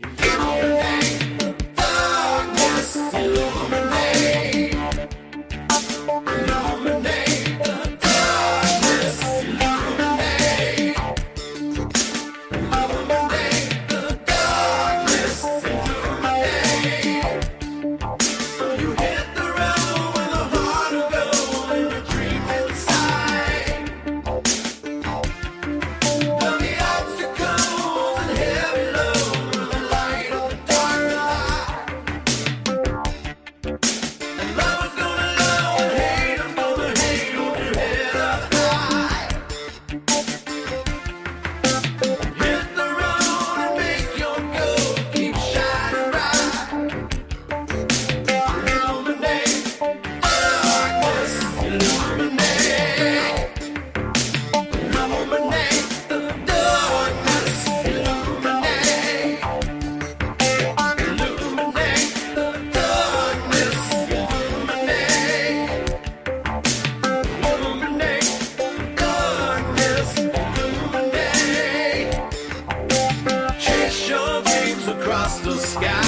Chase across the.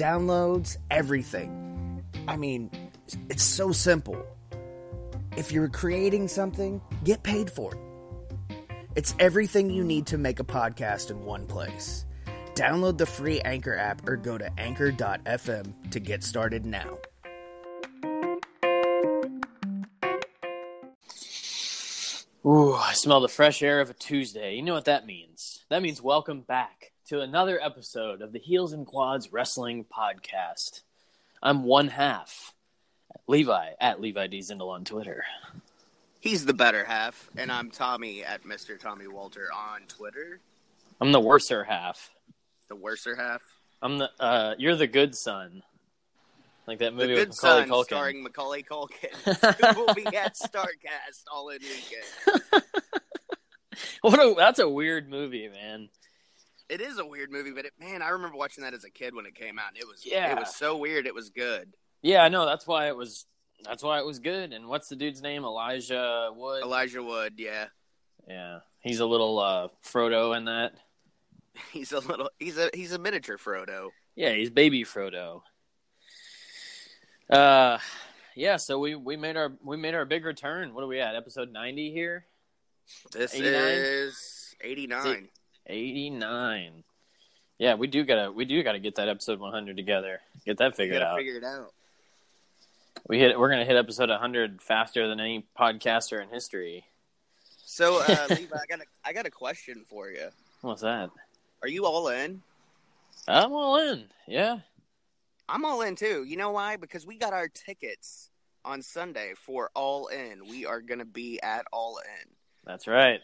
Downloads, everything. I mean, it's so simple. If you're creating something, get paid for it. It's everything you need to make a podcast in one place. Download the free Anchor app or go to anchor.fm to get started now. Ooh, I smell the fresh air of a Tuesday. You know what that means? That means welcome back to another episode of the Heels and Quads Wrestling Podcast. I'm one half, Levi at Levi D Zindel on Twitter. He's the better half, and I'm Tommy at Mr. Tommy Walter on Twitter. I'm the worser half. The worser half. I'm the uh, you're the good son, like that movie Good with Macaulay Son, Culkin. starring Macaulay Culkin, who will be at Starrcast all in weekend. what a, that's a weird movie, man. It is a weird movie, but it, man, I remember watching that as a kid when it came out. and It was Yeah. it was so weird. It was good. Yeah, I know. That's why it was. That's why it was good. And what's the dude's name? Elijah Wood. Elijah Wood, yeah, Yeah, he's a little uh, Frodo in that. he's a little he's a he's a miniature Frodo. Yeah, he's baby Frodo. Uh, yeah. So we we made our we made our big return. What are we at? Episode ninety here. This 89? is eighty nine. Eighty nine. Yeah, we do gotta we do gotta get that episode one hundred together. Get that figured out. figure it out. we hit. We're gonna hit episode one hundred faster than any podcaster in history. So, uh, Levi, I got a I got a question for you. What's that? Are you all in? I'm all in. Yeah. I'm all in too. You know why? Because we got our tickets on Sunday for All In. We are going to be at All In. That's right.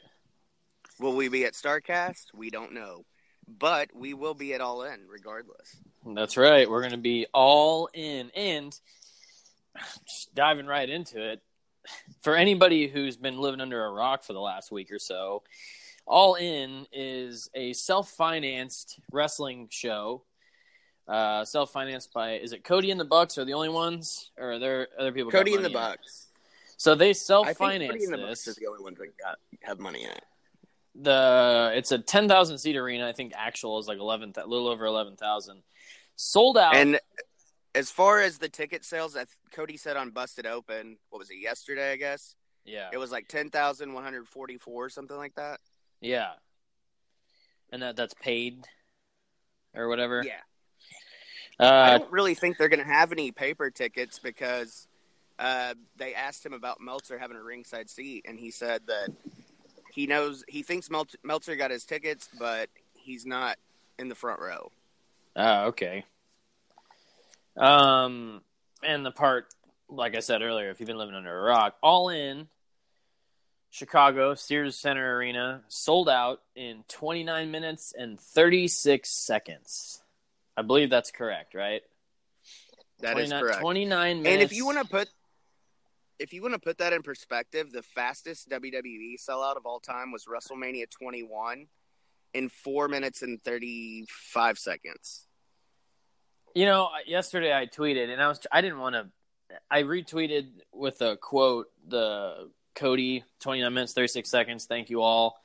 Will we be at Starrcast? We don't know. But we will be at All In regardless. That's right. We're going to be all in. And just diving right into it, for anybody who's been living under a rock for the last week or so, All In is a self financed wrestling show. Uh, self financed by, is it Cody and the Bucks are the only ones? Or are there other people? Cody and the in? Bucks. So they self think Cody finance and the Bucks this. are the only ones that got, have money in it. The it's a 10,000 seat arena. I think actual is like 11, a little over 11,000. Sold out. And as far as the ticket sales, that Cody said on Busted Open, what was it, yesterday, I guess? yeah. It was like 10,144, something like that. Yeah. And that that's paid or whatever. Yeah. I Uh don't really think they're going to have any paper tickets because uh, they asked him about Meltzer having a ringside seat, and he said that he knows he thinks Mel- Meltzer got his tickets, but he's not in the front row. oh, okay. Um and the part like I said earlier, if you've been living under a rock, all in Chicago, Sears Center Arena, sold out in 29 minutes and 36 seconds. I believe that's correct, right? That is 29 correct. 29 minutes. And if you want to put if you want to put that in perspective, the fastest WWE sellout of all time was WrestleMania 21 in four minutes and 35 seconds. You know, yesterday I tweeted, and I was I didn't want to. I retweeted with a quote the Cody twenty nine minutes thirty six seconds. Thank you all.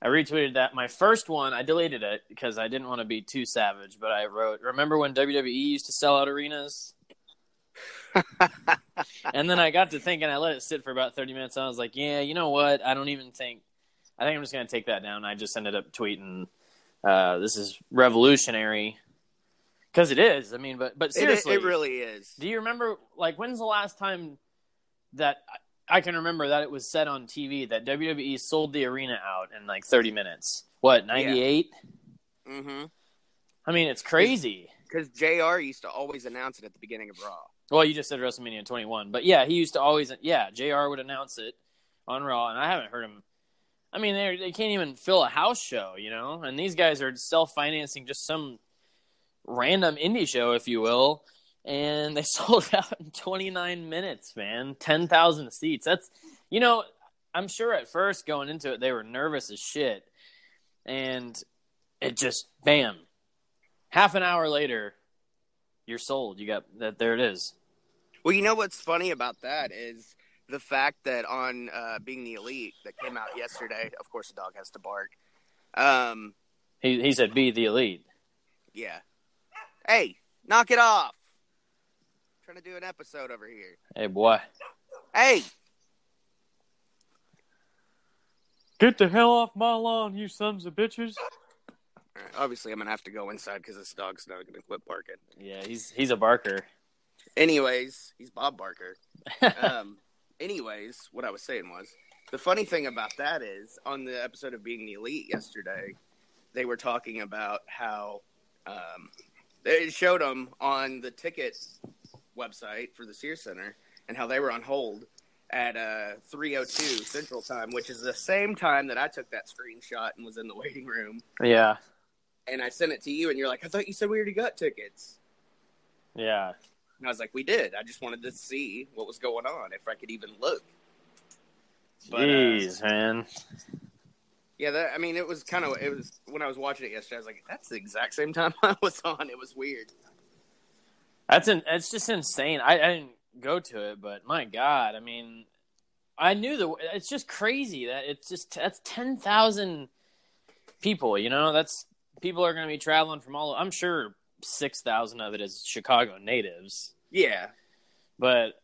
I retweeted that. My first one, I deleted it because I didn't want to be too savage. But I wrote, "Remember when WWE used to sell out arenas?" and then I got to thinking. I let it sit for about thirty minutes. And I was like, "Yeah, you know what? I don't even think. I think I'm just going to take that down." I just ended up tweeting, uh, "This is revolutionary." Because it is. I mean, but but seriously, it really is. do you remember like when's the last time that I can remember that it was said on TV that WWE sold the arena out in like 30 minutes? What, 98? Mm-hmm. I mean, it's crazy. Because JR used to always announce it at the beginning of Raw. Well, you just said WrestleMania 21, but yeah, he used to always yeah, JR would announce it on Raw and I haven't heard him I mean, they they can't even fill a house show, you know? And these guys are self-financing just some random indie show, if you will, and they sold out in 29 minutes, man. 10,000 seats. That's, you know, I'm sure at first going into it, they were nervous as shit. And it just, bam. Half an hour later, you're sold. You got that. There it is. Well, you know what's funny about that is the fact that on uh, being the elite that came out yesterday, of course, the dog has to bark. Um, He he said be the elite. yeah. Hey, knock it off! I'm trying to do an episode over here. Hey boy, Hey, get the hell off my lawn, you sons of bitches. All right, obviously, I'm gonna have to go inside because this dog's not gonna quit barking. Yeah, he's he's a barker. Anyways, he's Bob Barker. um, anyways, what I was saying was the funny thing about that is on the episode of Being the Elite yesterday, they were talking about how um, they showed them on the ticket website for the Sears Center and how they were on hold at uh, 302 Central Time, which is the same time that I took that screenshot and was in the waiting room. Yeah, And I sent it to you, and you're like, I thought you said we already got tickets. yeah. And I was like, we did. I just wanted to see what was going on, if I could even look. But, uh, Jeez, man. yeah, that, I mean, it was kind of, it was, when I was watching it yesterday, I was like, that's the exact same time I was on. It was weird. That's an, it's just insane. I, I didn't go to it, but my God, I mean, I knew the. It's just crazy that it's just that's ten thousand people. You know, that's people are going to be traveling from all. I'm sure six thousand of it is Chicago natives, Yeah. but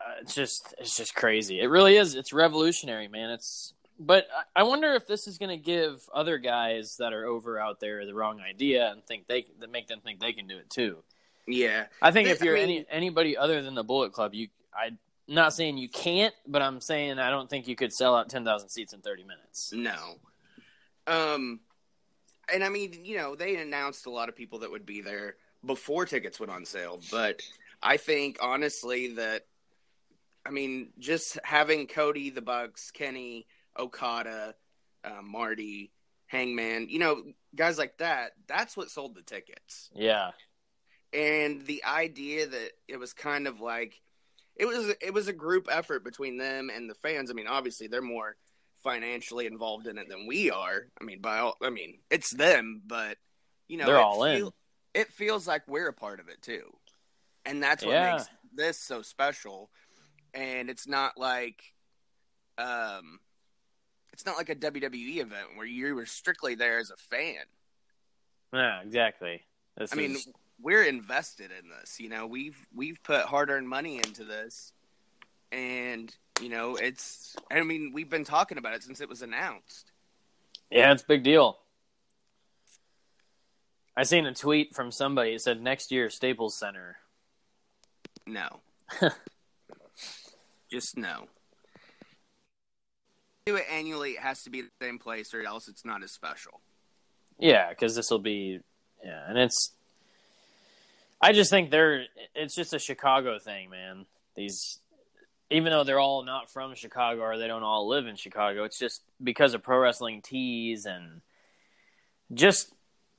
uh, it's just it's just crazy. It really is. It's revolutionary, man. It's. But I I wonder if this is going to give other guys that are over out there the wrong idea and think they that make them think they can do it too. Yeah. I think They- if you're I mean- any anybody other than the Bullet Club, you I'm not saying you can't, but I'm saying I don't think you could sell out ten thousand seats in thirty minutes. No. Um, and I mean, you know, they announced a lot of people that would be there before tickets went on sale, but I think honestly that, I mean, just having Cody, the Bucks, Kenny, Okada, uh, Marty, Hangman, you know, guys like that, that's what sold the tickets. Yeah, and the idea that it was kind of like it was it was a group effort between them and the fans. I mean, obviously they're more financially involved in it than we are. I mean, by all I mean it's them, but you know They're it all in. It feels like we're a part of it too, and that's what Yeah. makes this so special. And it's not like, um, it's not like a WWE event where you were strictly there as a fan. yeah, exactly. This I mean, we're invested in this. You know, we've we've put hard earned money into this, and you know, it's. I mean, we've been talking about it since it was announced. yeah, it's a big deal. I seen a tweet from somebody. It said next year Staples Center. No, just no. Do it annually. It has to be the same place, or else it's not as special. Yeah, because this will be yeah, and it's. I just think they're. It's just a Chicago thing, man. These, even though they're all not from Chicago or they don't all live in Chicago, it's just because of pro wrestling tees and just.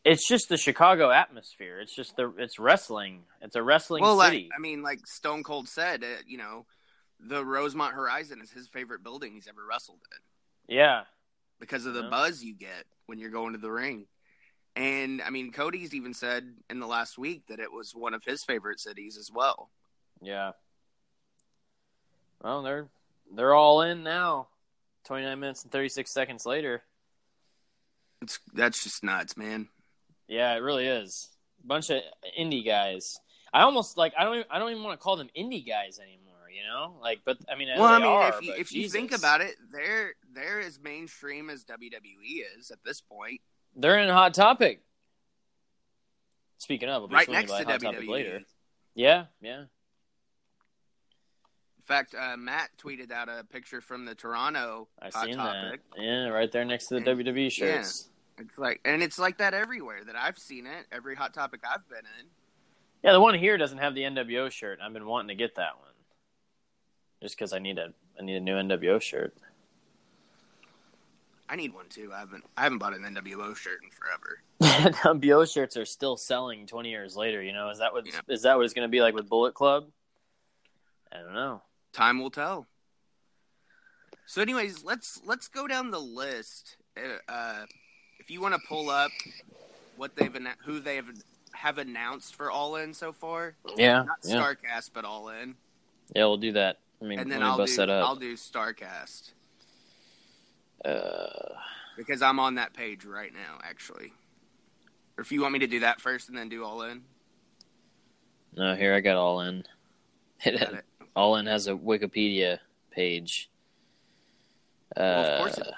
It's just the Chicago atmosphere. It's just the. It's wrestling. It's a wrestling well, city. like I mean, like Stone Cold said, uh, you know, the Rosemont Horizon is his favorite building he's ever wrestled in. yeah, because of the Yeah. buzz you get when you're going to the ring. And I mean, Cody's even said in the last week that it was one of his favorite cities as well. yeah. Well, they're they're all in now. Twenty nine minutes and thirty six seconds later. It's that's just nuts, man. Yeah, it really is. Bunch of indie guys. I almost like I don't even, I don't even want to call them indie guys anymore. You know, like but I mean, well, I mean, are, if you if you think about it, they're they're as mainstream as WWE is at this point. they're in Hot Topic. Speaking of, we'll be Right next to Hot Topic WWE. later. Yeah, yeah, fact, uh, Matt tweeted out a picture from the Toronto I Hot seen Topic. that. Yeah, right there next to the And- WWE shirts. It's like, and it's like that everywhere that I've seen it. Every Hot Topic I've been in. Yeah. the one here doesn't have the NWO shirt. I've been wanting to get that one, just because I need a I need a new NWO shirt. I need one too. I haven't I haven't bought an NWO shirt in forever. NWO shirts are still selling 20 years later. You know, is that what is Yeah. that what it's going to be like with Bullet Club? I don't know. Time will tell. So, anyways, let's let's go down the list. Uh, Uh, if you want to pull up what they've who they have have announced for All In so far, Yeah, not yeah, Starrcast, but All In. yeah. We'll do that. I mean, and then I'll do. I'll do Starrcast Uh, because I'm on that page right now, actually. Or if you want me to do that first and then do all in, no, here I got all in. got it. All in has a Wikipedia page. Uh, Well, of course it-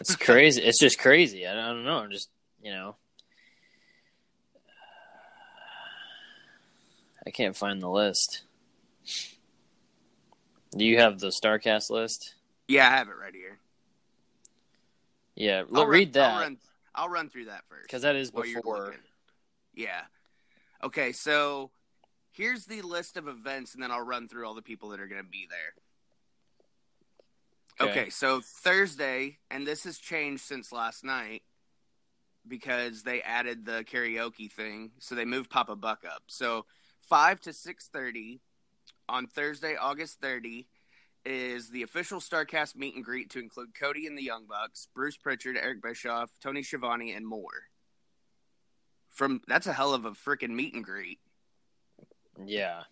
it's crazy. It's just crazy. I don't know. I'm just you know, I can't find the list. Do you have the Starrcast list? Yeah, I have it right here. Yeah, I'll look, read run, I'll that run, I'll run through that first because that is before. Yeah. Okay, so here's the list of events, and then I'll run through all the people that are going to be there. Okay. Okay. so Thursday, and this has changed since last night because they added the karaoke thing, so they moved Papa Buck up. So five to six thirty on Thursday, August thirty, is the official Starrcast meet and greet to include Cody and the Young Bucks, Bruce Pritchard, Eric Bischoff, Tony Schiavone, and more. From that's a hell of a freaking meet and greet. Yeah,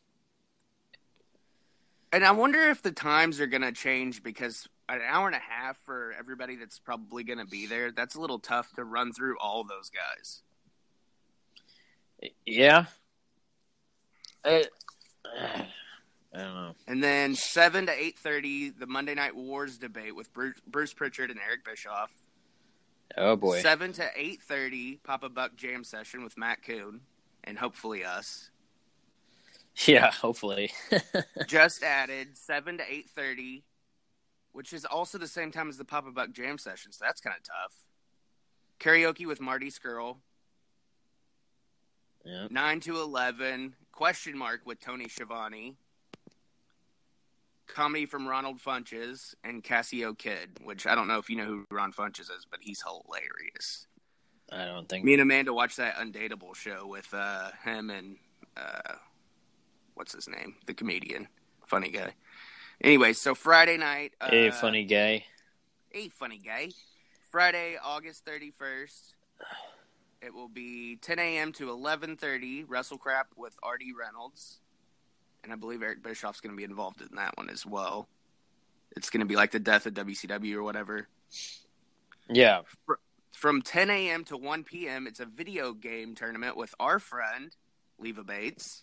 And I wonder if the times are going to change because an hour and a half for everybody that's probably going to be there, that's a little tough to run through all those guys. yeah. I, I don't know. And then 7 to 8:30 the Monday Night Wars debate with Bruce, Bruce Pritchard and Eric Bischoff. Oh boy. 7 to 8:30 Papa Buck jam session with Matt Coon and hopefully us. Yeah, hopefully. Just added 7 to 8:30 which is also the same time as the Papa Buck jam session, so that's kind of tough. Karaoke with Marty Scurll. yeah. 9 to 11 question mark with tony Schiavone comedy from ronald funches and cassio kid which i don't know if you know who ron funches is but he's hilarious I don't think. me and amanda watched that undateable show with uh, him and uh, what's his name the comedian funny guy anyway so friday night uh, Hey, funny guy. a funny guy. Friday, August 31st. It will be 10 a.m. to 11:30. Wrestle Crap with R.D. Reynolds, and I believe Eric Bischoff's going to be involved in that one as well. It's going to be like the death of WCW or whatever. Yeah. From 10 a.m. to 1 p.m., it's a video game tournament with our friend Leva Bates.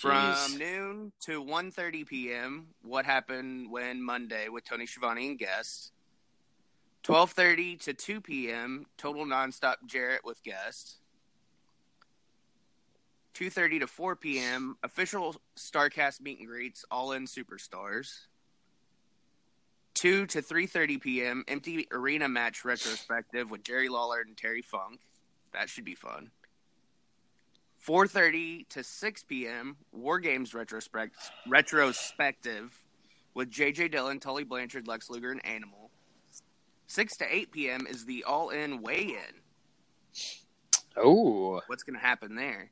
From noon to 1:30 p.m., what happened when Monday with Tony Schiavone and guests. 12:30 to 2 p.m., total nonstop Jarrett with guests. 2:30 to 4 p.m., official Starrcast meet and greets, all in superstars. 2 to 3:30 p.m., empty arena match retrospective with Jerry Lawler and Terry Funk. That should be fun. 4:30 to 6 p.m. War Games retrospect retrospective with J.J. Dillon, Tully Blanchard, Lex Luger, and Animal. 6 to 8 p.m. is the all-in weigh-in. Oh. What's going to happen there?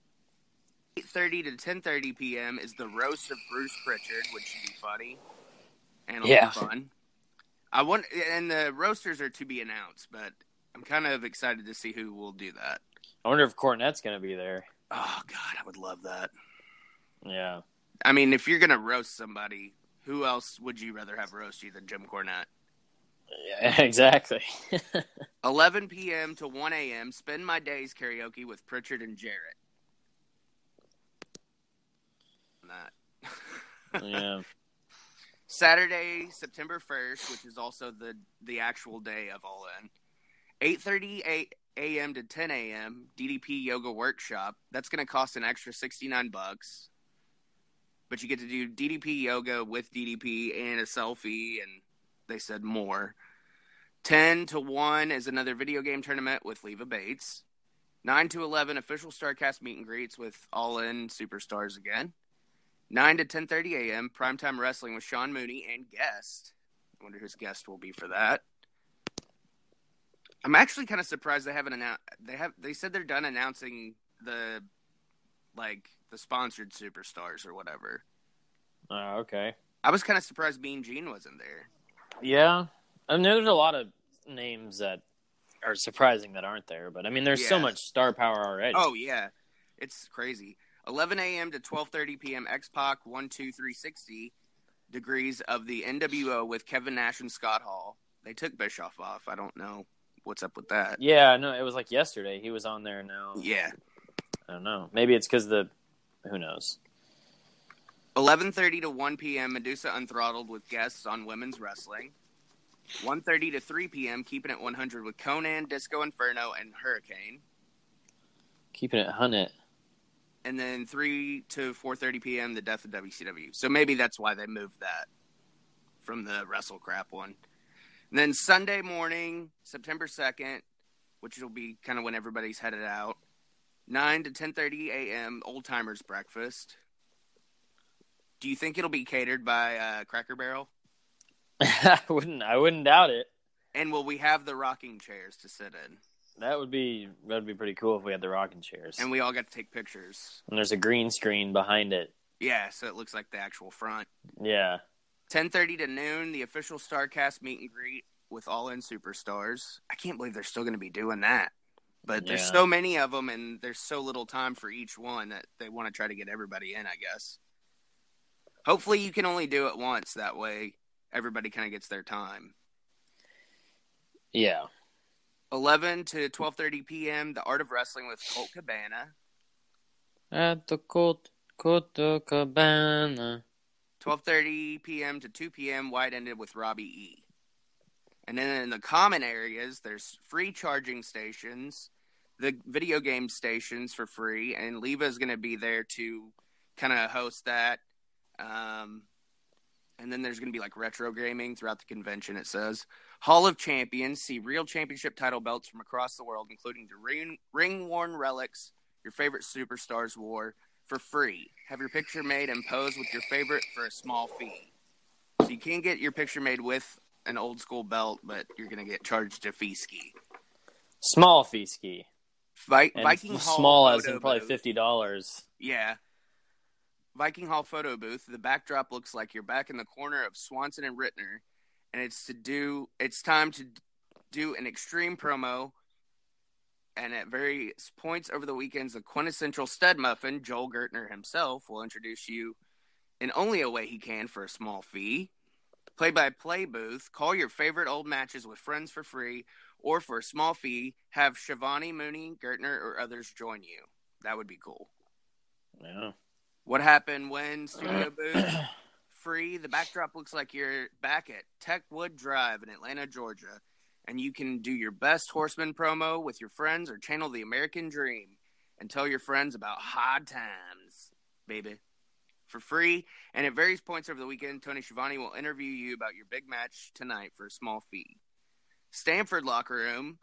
8:30 to 10:30 p.m. is the roast of Bruce Pritchard, which should be funny and a Yeah. lot of fun. I want, and the roasters are to be announced, but I'm kind of excited to see who will do that. I wonder if Cornette's gonna be there. Oh God, I would love that. Yeah. I mean, if you're gonna roast somebody, who else would you rather have roast you than Jim Cornette? Yeah, exactly. 11 p.m. to 1 a.m. Spend my days karaoke with Pritchard and Jarrett. That. yeah. Saturday, September 1st, which is also the the actual day of All In. 8:30 a.m. to 10 a.m. DDP Yoga Workshop. That's going to cost an extra 69 bucks. But you get to do DDP yoga with DDP and a selfie and they said more. 10 to 1 is another video game tournament with Leva Bates. 9 to 11 official Starrcast meet and greets with All In Superstars again. 9 to 10:30 a.m. primetime wrestling with Sean Mooney and guest. I wonder whose guest will be for that. I'm actually kind of surprised they haven't announced. They have. They said they're done announcing the like the sponsored superstars or whatever. Oh, okay. I was kind of surprised Mean Gene wasn't there. Yeah. I mean, there's a lot of names that are surprising that aren't there, but I mean, there's so much star power already. Oh yeah, it's crazy. 11 a.m. to 12:30 p.m. X Pac 12360 degrees of the NWO with Kevin Nash and Scott Hall. They took Bischoff off. I don't know what's up with that. Yeah, no, it was like yesterday. He was on there now. Yeah. I don't know. Maybe it's because the. Who knows? 11:30 to 1 p.m. Medusa Unthrottled with guests on women's wrestling. 1:30 to 3 p.m. Keeping it 100 with Konnan, Disco Inferno, and Hurricane. Keeping it hunted. And then 3 to 4:30 p.m. The Death of WCW. So maybe that's why they moved that from the Wrestle Crap one. And then Sunday morning, September 2nd, which will be kind of when everybody's headed out. 9 to 10:30 a.m. Old Timers Breakfast. Do you think it'll be catered by uh, Cracker Barrel? I wouldn't. I wouldn't doubt it. And will we have the rocking chairs to sit in? That would be that would be pretty cool if we had the rocking chairs. And we all got to take pictures. And there's a green screen behind it. Yeah, so it looks like the actual front. Yeah. 10:30 to noon, the official Starrcast meet and greet with All In Superstars. I can't believe they're still going to be doing that. But there's so many of them, and there's so little time for each one that they want to try to get everybody in. I guess. Hopefully, you can only do it once. That way, everybody kind of gets their time. Yeah. 11 to 12:30 p.m. The Art of Wrestling with Colt Cabana. At the Colt Colt Cabana. 12:30 p.m. to 2 p.m. wide ended with Robbie E. And then in the common areas, there's free charging stations, the video game stations for free, and Leva's going to be there to kind of host that. Um, and then there's going to be like retro gaming throughout the convention. It says Hall of Champions see real championship title belts from across the world, including the ring ring worn relics your favorite superstars wore for free. Have your picture made and pose with your favorite for a small fee. So you can get your picture made with an old school belt, but you're going to get charged a fee ski. Small fee ski. Vi- Viking Hall small as in probably booth. fifty dollars. Yeah. Viking Hall photo booth. The backdrop looks like you're back in the corner of Swanson and Ritner, and it's to do. It's time to do an extreme promo. And at various points over the weekends, the quintessential stud muffin, Joel Gertner himself, will introduce you in only a way he can for a small fee. Play by play booth. Call your favorite old matches with friends for free, or for a small fee, have Schiavone, Mooney, Gertner, or others join you. That would be cool. Yeah. What happened when Studio Booth free? The backdrop looks like you're back at Techwood Drive in Atlanta, Georgia, and you can do your best Horseman promo with your friends or channel the American Dream and tell your friends about hard times, baby. For free, and at various points over the weekend, Tony Schiavone will interview you about your big match tonight for a small fee. Stanford Locker Room,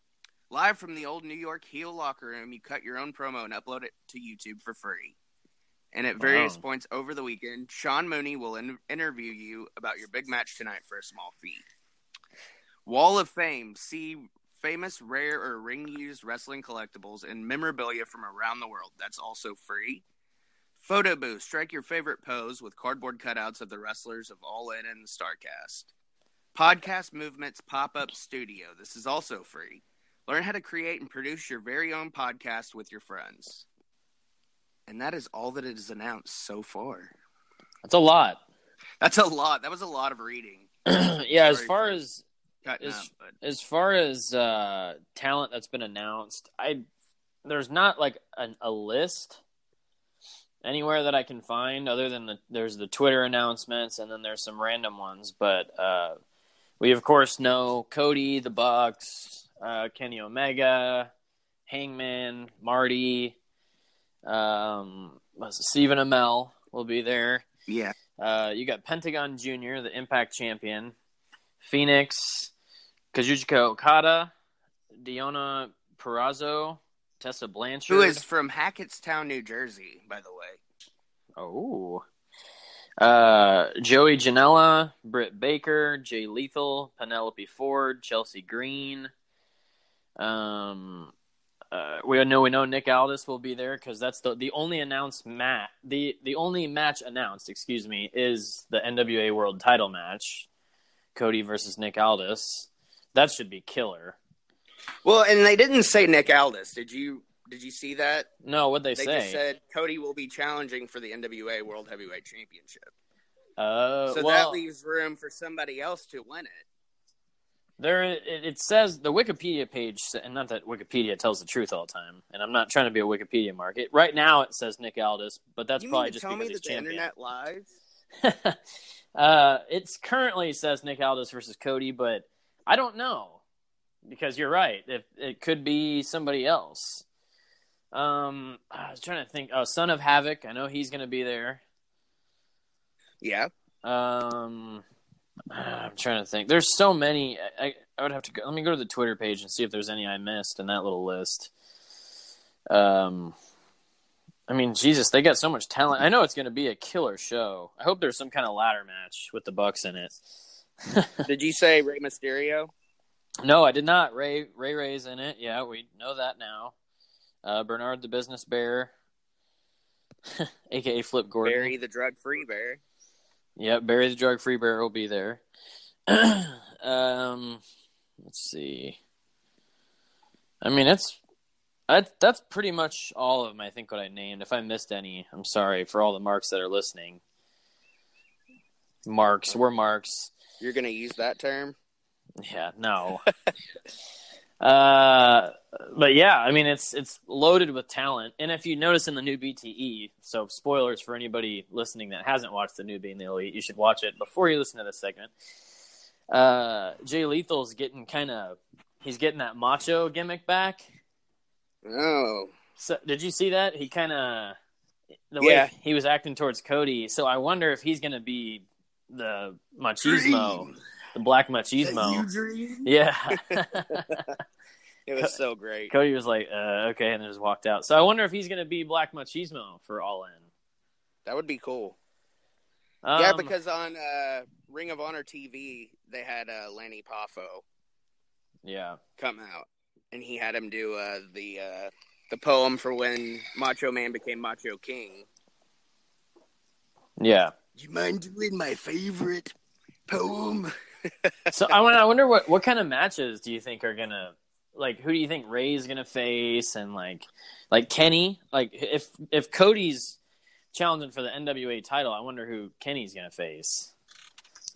live from the old New York Heel Locker Room, you cut your own promo and upload it to YouTube for free. And at various Wow. points over the weekend, Sean Mooney will in- interview you about your big match tonight for a small fee. Wall of Fame. See famous, rare, or ring used wrestling collectibles and memorabilia from around the world. That's also free. Photo booth. Strike your favorite pose with cardboard cutouts of the wrestlers of All In and the Starrcast. Podcast Movements Pop Up Studio. This is also free. Learn how to create and produce your very own podcast with your friends. And that is all that that is announced so far. That's a lot. That's a lot. That was a lot of reading. yeah, as far for- as Up, as far as uh, talent that's been announced, I there's not like an, a list anywhere that I can find other than the there's the Twitter announcements and then there's some random ones. But uh, we of course know Cody, the Bucks, uh, Kenny Omega, Hangman, Marty, um, Stephen Amell will be there. yeah. Uh, you got Pentagon Jr., the Impact Champion, Fenix, Kazuchika Okada, Deonna Purrazzo, Tessa Blanchard. Who is from Hackettstown, New Jersey, by the way. Oh. Uh, Joey Janela, Britt Baker, Jay Lethal, Penelope Ford, Chelsea Green. Um, uh, we know we know Nick Aldis will be there because that's the the only announced match. The the only match announced, excuse me, is the NWA World Title match, Cody versus Nick Aldis. That should be killer. Well, and they didn't say Nick Aldis. Did you Did you see that? No, what they, They say? just said Cody will be challenging for the NWA World Heavyweight Championship. uh, so well, that leaves room for somebody else to win it. there it, it says the Wikipedia page, and not that Wikipedia tells the truth all the time. And I'm not trying to be a Wikipedia market. Right now, it says Nick Aldis, but that's you probably just tell because me he's that the champion. internet lies? uh, it's currently says Nick Aldis versus Cody, but I don't know because you're right. If it could be somebody else. Um, I was trying to think. Oh, Son of Havoc. I know he's going to be there. Yeah. Um, I'm trying to think. There's so many. I, I, I would have to go. Let me go to the Twitter page and see if there's any I missed in that little list. Um, I mean, Jesus, they got so much talent. I know it's going to be a killer show. I hope there's some kind of ladder match with the Bucks in it. Did you say Rey Mysterio? No, I did not. Ray Ray Ray's in it. Yeah, we know that now. Uh, Bernard the Business Bear, aka Flip Gordon. Barry the drug free bear. Yep, Barry the Drug Free Bear will be there. um, let's see. I mean, it's that, that's pretty much all of them. I think what I named. If I missed any, I'm sorry for all the marks that are listening. Marks, we're marks. You're gonna use that term? Yeah, no. uh, but yeah, I mean it's it's loaded with talent, and if you notice in the new BTE, so spoilers for anybody listening that hasn't watched the new Being the Elite, you should watch it before you listen to this segment. Uh, Jay Lethal's getting kind of he's getting that macho gimmick back. Oh. So did you see that? He kind of the Yeah. way he was acting towards Cody. So I wonder if he's going to be the machismo, the black machismo. Yeah. It was so great. Cody was like, uh, okay, and then just walked out. So I wonder if he's going to be Black Machismo for All In. That would be cool. Um, yeah, because on uh, Ring of Honor TV, they had uh, Lanny Poffo yeah, come out, and he had him do uh, the uh, the poem for when Macho Man became Macho King. yeah. Do you mind doing my favorite poem? So I wonder, I wonder what what kind of matches do you think are gonna like? Who do you think Ray's gonna face, and like like Kenny? Like if if Cody's challenging for the NWA title, I wonder who Kenny's gonna face.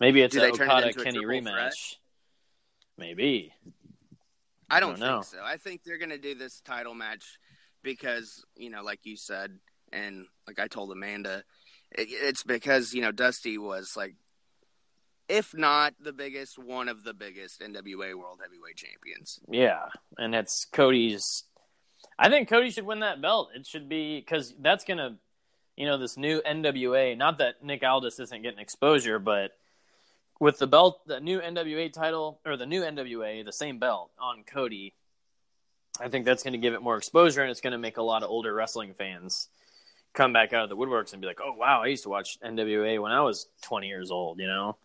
Maybe it's Do a they turn it Okada a Kenny rematch. threat? Maybe. I don't, don't know. so. I think they're going to do this title match because, you know, like you said, and like I told Amanda, it, it's because, you know, Dusty was like, if not the biggest, one of the biggest NWA World Heavyweight Champions. Yeah, and it's Cody's. I think Cody should win that belt. It should be because that's gonna, you know, this new NWA. Not that Nick Aldis isn't getting exposure, but with the belt, the new NWA title or the new NWA, the same belt on Cody. I think that's going to give it more exposure, and it's going to make a lot of older wrestling fans come back out of the woodworks and be like, "Oh wow, I used to watch NWA when I was 20 years old." You know.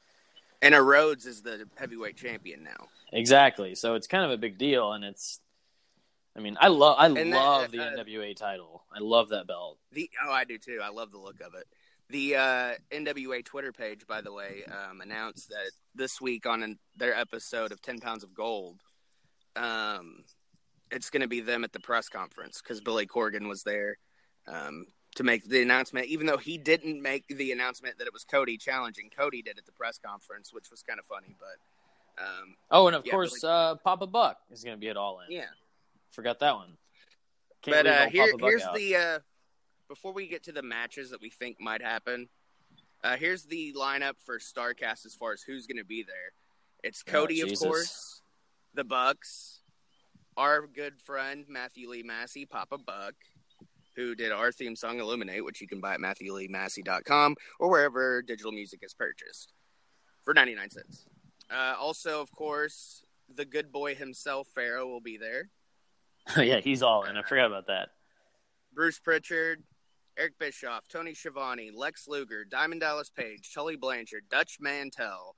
And a Rhodes is the heavyweight champion now. Exactly. So it's kind of a big deal, and it's. I mean, I love I And love the uh, NWA title. I love that belt. The oh, I do too. I love the look of it. The uh, NWA Twitter page, by the way, um, announced that this week on an, their episode of Ten Pounds of Gold, um, it's going to be them at the press conference because Billy Corgan was there um, to make the announcement. Even though he didn't make the announcement that it was Cody challenging, Cody did at the press conference, which was kind of funny. But um, Oh, and of Yeah, course, Billy- uh, Papa Buck is going to be at All In. yeah, Forgot that one. Can't but uh, here, here's out. the uh, before we get to the matches that we think might happen. Uh, here's the lineup for Starrcast as far as who's going to be there. It's Oh, Cody, of course, the Bucks, our good friend Matthew Lee Massey, Papa Buck, who did our theme song Illuminate, which you can buy at MatthewLeeMassey.com or wherever digital music is purchased for 99 cents. Uh, also, of course, the good boy himself, Pharaoh, will be there. yeah, he's All In. I forgot about that. Bruce Pritchard, Eric Bischoff, Tony Schiavone, Lex Luger, Diamond Dallas Page, Tully Blanchard, Dutch Mantell,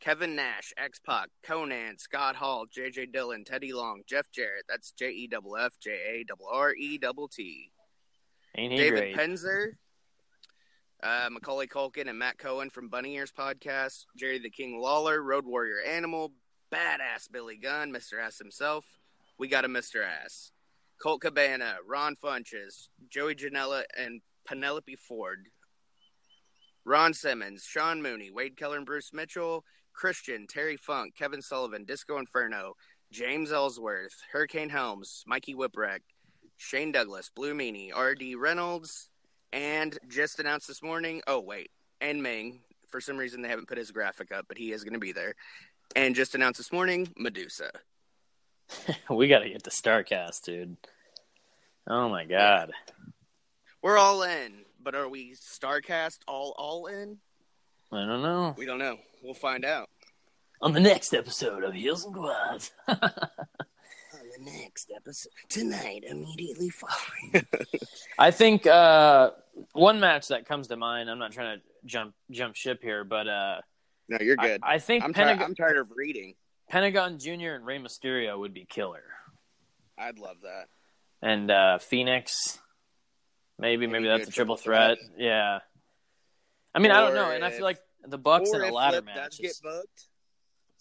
Kevin Nash, X Pac, Konnan, Scott Hall, JJ Dillon, Teddy Long, Jeff Jarrett. That's J E F F J A R R E T T. David great? Penzer, uh, Macaulay Culkin, and Matt Cohen from Bunny Ears Podcast, Jerry the King Lawler, Road Warrior Animal, Badass Billy Gunn, Mr. Ass himself. We got a Mr. Ass. Colt Cabana, Ron Funches, Joey Janela, and Penelope Ford. Ron Simmons, Sean Mooney, Wade Keller and Bruce Mitchell, Christian, Terry Funk, Kevin Sullivan, Disco Inferno, James Ellsworth, Hurricane Helms, Mikey Whipwreck, Shane Douglas, Blue Meanie, R.D. Reynolds, and just announced this morning. Oh wait, and Ming. For some reason, they haven't put his graphic up, but he is going to be there. And just announced this morning, Madusa. we got to get to Starrcast, dude. Oh my god. We're all in, but are we Starrcast all all in? I don't know. We don't know. We'll find out. On the next episode of Heels and Quads. On the next episode tonight, immediately following. I think uh, one match that comes to mind. I'm not trying to jump jump ship here, but uh, no, you're good. I, I think I'm, Pentagon, tired, I'm tired of reading. Pentagon Junior and Rey Mysterio would be killer, I'd love that. and uh, Fenix. Maybe maybe Maybe that's a a triple triple threat. threat. Yeah. I mean, I don't know, and I feel like the Bucks in or a if ladder Flip match. does get booked,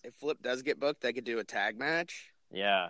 if Flip does get booked, they could do a tag match. Yeah.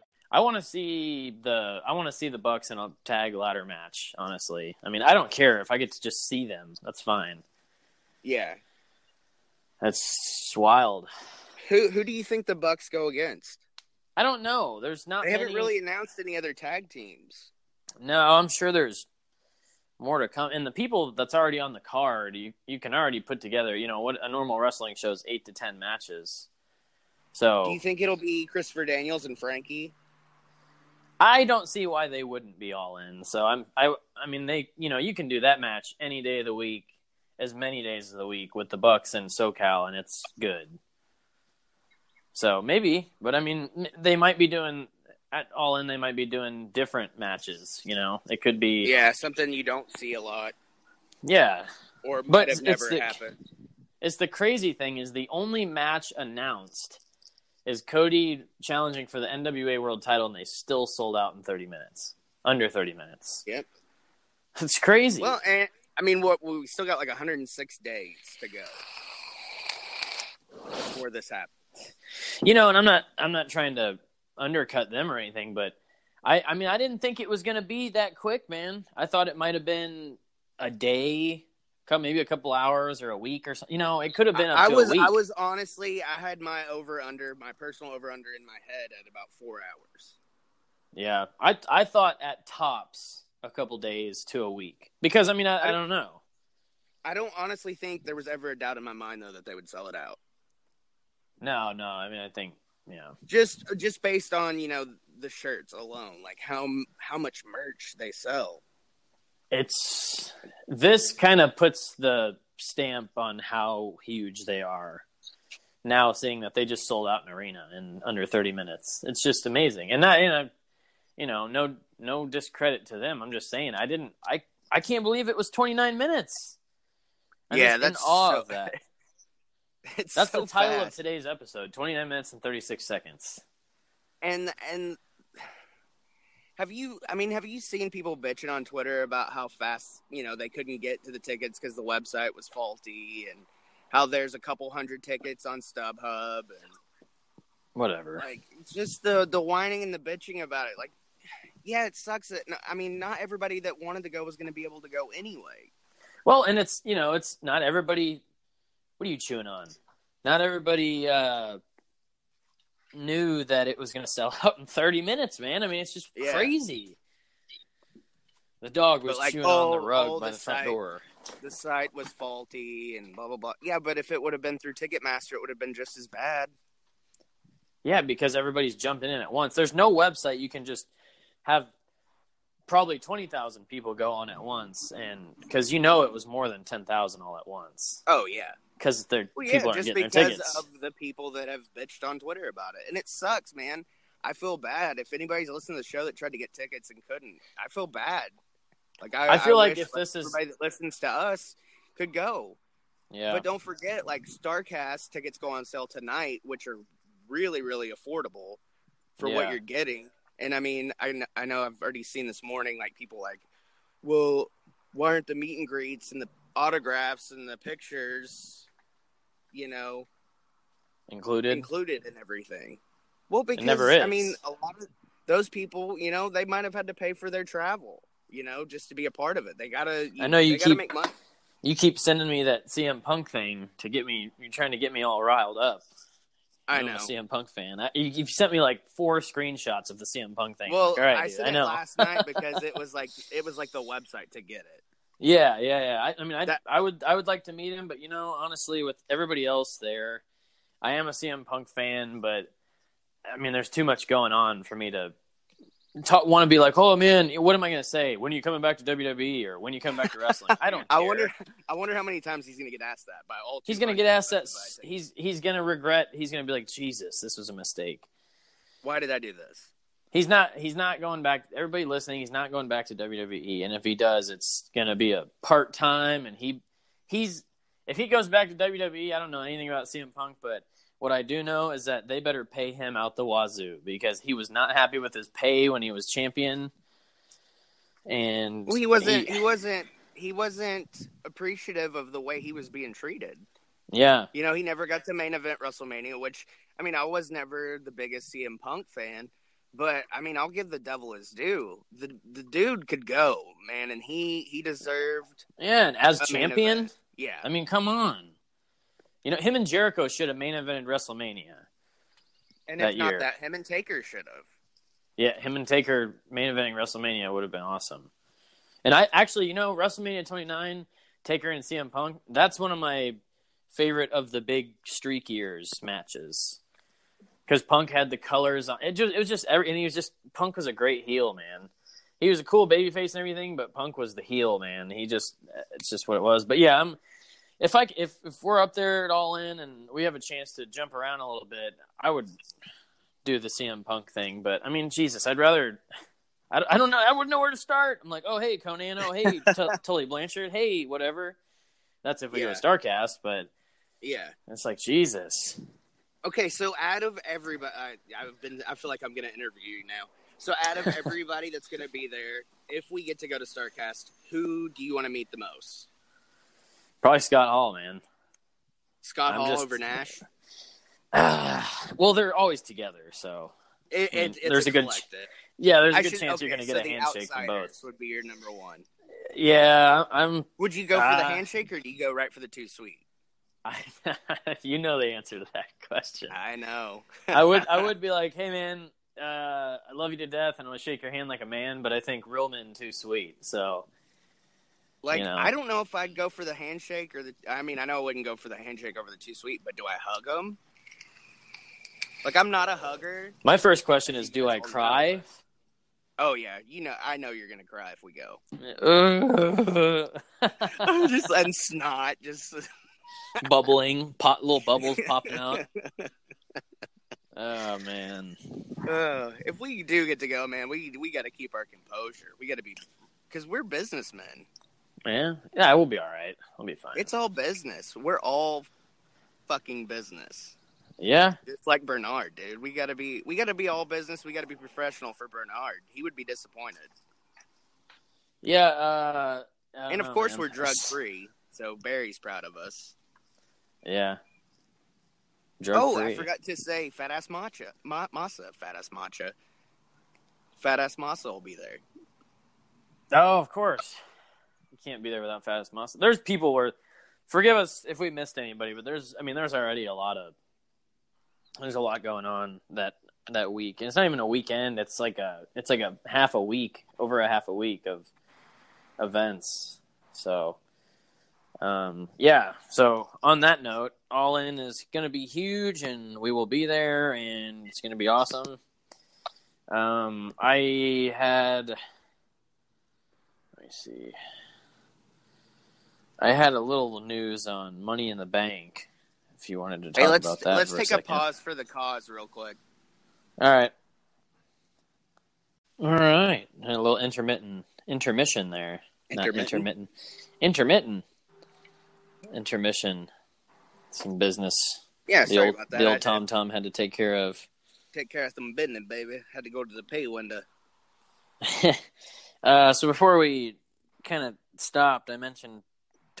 I want to see the I want to see the Bucks in a tag ladder match. Honestly, I mean, I don't care if I get to just see them. That's fine. Yeah. That's wild. Who who do you think the Bucks go against? I don't know. There's not. They haven't really announced any other tag teams. No, I'm sure there's more to come. And the people that's already on the card, you you can already put together. You know what a normal wrestling show is eight to ten matches. So Do you think it'll be Christopher Daniels and Frankie? I don't see why they wouldn't be all in. So I'm I I mean they you know you can do that match any day of the week, as many days of the week with the Bucks and SoCal, and it's good. So maybe, but I mean they might be doing at all in. They might be doing different matches. You know, it could be Yeah, something you don't see a lot, yeah. or But have it's never the- happened. It's the crazy thing is the only match announced is Cody challenging for the NWA World Title, and they still sold out in 30 minutes, under 30 minutes. Yep. It's crazy. Well, and I mean, what we still got like 106 days to go before this happens. you know, and I'm not I'm not trying to undercut them or anything, but I I mean I didn't think it was going to be that quick, man. I thought it might have been a day, maybe a couple hours or a week or something. You know, it could have been I was. I was honestly I had my over under my personal over under in my head at about four hours. Yeah, I I thought at tops a couple days to a week because I mean I, I don't know. I don't honestly think there was ever a doubt in my mind though that they would sell it out. No, no. I mean I think yeah. Just just based on you know the shirts alone, like how how much merch they sell. It's this kind of puts the stamp on how huge they are. Now seeing that they just sold out an arena in under 30 minutes. It's just amazing. And that you know, you know, no no discredit to them. I'm just saying I didn't I I can't believe it was 29 minutes. I'm Yeah, just in that's awe so- of that. It's That's so the title of today's episode. 29 minutes and 36 seconds. and and have you i mean have you seen people bitching on twitter about how fast you know they couldn't get to the tickets because the website was faulty and how there's a couple hundred tickets on stubhub and Whatever. like it's just the the whining and the bitching about it like yeah it sucks that i mean not everybody that wanted to go was going to be able to go anyway Well, and it's you know, it's not everybody. What are you chewing on? Not everybody uh, knew that it was going to sell out in 30 minutes, man. I mean, it's just Yeah. crazy. The dog was like, chewing on the rug oh, by the the front site- door. The site was faulty and blah blah blah. Yeah, but if it would have been through Ticketmaster, it would have been just as bad. Yeah, because everybody's jumping in at once. There's no website you can just have probably 20,000 people go on at once and because you know it was more than 10,000 all at once Oh yeah. because they're Well, yeah, people aren't just getting because their tickets. of the people that have bitched on Twitter about it, and it sucks, man. I feel bad if anybody's listening to the show that tried to get tickets and couldn't. I feel bad. Like I, I feel like wish, if this is- everybody that listens to us could go, yeah. but don't forget, like Starrcast tickets go on sale tonight, which are really, really affordable for what you're getting. And I mean, I kn- I know I've already seen this morning, like people like, well, why aren't the meet and greets and the autographs and the pictures, you know, included. included in everything. Well, because I mean, a lot of those people, you know, they might have had to pay for their travel, you know, just to be a part of it. They gotta. I know you keep- make money. You keep sending me that CM Punk thing to get me. You're trying to get me all riled up. I I'm know. a CM Punk fan. I, you, you've sent me like four screenshots of the CM Punk thing. Well, Like, right, I dude, said I it know. last night because it was like it was like the website to get it. Yeah, yeah, yeah. I, I mean, I, That- I would, I would like to meet him, but you know, honestly, with everybody else there, I am a CM Punk fan, but I mean, there's too much going on for me to want to be like, oh man, what am I going to say? When are you coming back to WWE or when you come back to wrestling? I don't. I care. wonder. I wonder how many times he's going to get asked that by all. He's going to get asked that. times, I think. He's he's going to regret. He's going to be like, Jesus, this was a mistake. Why did I do this? He's not. He's not going back. Everybody listening, he's not going back to WWE. And if he does, it's going to be a part time. And he, he's if he goes back to WWE, I don't know anything about CM Punk, but what I do know is that they better pay him out the wazoo because he was not happy with his pay when he was champion. And Well, he wasn't. He, wasn't. He wasn't appreciative of the way he was being treated. yeah, You know, he never got to main event WrestleMania, which I mean, I was never the biggest CM Punk fan, but I mean, I'll give the devil his due. The the dude could go, man, and he he deserved yeah. And as champion. Yeah, I mean, come on. You know, him and Jericho should have main evented WrestleMania. and that if not year. that, him and Taker should have. Yeah, him and Taker main eventing WrestleMania would have been awesome. And I actually, you know, WrestleMania 29, Taker and CM Punk, that's one of my favorite of the big streak years matches. Because Punk had the colors on it. Just it was just every, and he was just Punk was a great heel, man. He was a cool babyface and everything, but Punk was the heel, man. He just it's just what it was. But yeah, I'm if I if if we're up there at all in and we have a chance to jump around a little bit, I would do the CM Punk thing. But I mean, Jesus, I'd rather. I, I don't know. I wouldn't know where to start. I'm like, oh hey Konnan, oh hey T- Tully Blanchard, hey whatever. That's if we Yeah. go to Starrcast, but Yeah. it's like Jesus. Okay, so out of everybody, I, I've been. I feel like I'm going to interview you now. So out of everybody that's going to be there, if we get to go to Starrcast, who do you want to meet the most? Probably Scott Hall, man. Scott I'm Hall just- over Nash. Ah, well, they're always together, so It, I mean, it's there's a good- collective. yeah, there's a I good should- chance you're going to so get a handshake from both. Would be your number one. Yeah, I'm. Would you go for the Uh, handshake or do you go right for the too sweet? I, you know the answer to that question. I know. I would I would be like, hey man, uh, I love you to death, and I want to shake your hand like a man, but I think real men too sweet. So like you know. I don't know if I'd go for the handshake or the. I mean, I know I wouldn't go for the handshake over the too sweet, but do I hug them? Like I'm not a hugger. my first question is, do I cry? Oh yeah, you know I know you're gonna cry if we go. Uh, just and snot, just bubbling, pot, little bubbles popping out. Oh man, uh, if we do get to go, man, we we got to keep our composure. We got to be because we're businessmen. Yeah, yeah, we'll be all right. We'll be fine. It's all business. We're all fucking business. yeah, It's like Bernard, dude. We gotta be we gotta be all business. We gotta be professional for Bernard. He would be disappointed. yeah. Uh, And of know, course, man. we're drug free. So Barry's proud of us. Yeah. Drug oh, free. I forgot to say, Fat Ass Matcha, Ma- Masa, Fat Ass Matcha, Fat Ass Masa will be there. Oh, of course. You can't be there without Fast Muscle. There's people where, forgive us if we missed anybody, but there's, I mean, there's already a lot of there's a lot going on that that week. And it's not even a weekend. It's like a it's like a half a week, over a half a week of events. So, um, yeah. So on that note, All In is going to be huge, and we will be there, and it's going to be awesome. Um, I had. Let me see. I had a little news on Money in the Bank. If you wanted to talk Hey, let's about that, let's take a, a, pause for the cause real quick. All right. All right. A little intermittent intermission there. Not Intermittent? intermittent. Intermittent. Intermission. Some business. Yeah, the sorry old about that. the old Tom Tom had to take care of. Take care of some business, baby. Had to go to the pay window. uh, so before we kind of stopped, I mentioned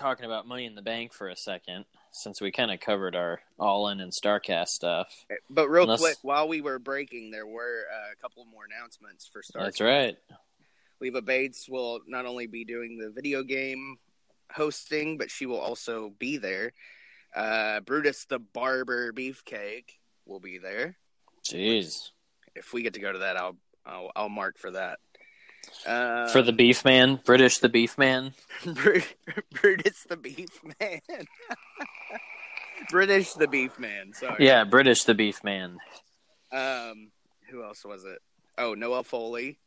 talking about Money in the Bank for a second, since we kind of covered our All In and Starrcast stuff. But real Unless- quick, while we were breaking, there were uh, a couple more announcements for Starrcast. That's right. Leva Bates will not only be doing the video game hosting, but she will also be there. Uh, Brutus the Barber Beefcake will be there. Jeez. If we get to go to that, I'll I'll, I'll mark for that. Uh, For the Beef Man, British the Beef Man. Brutus the Beef Man, British the Beef Man. Sorry. Yeah, British the Beef Man. Um, who else was it? Oh, Noelle Foley.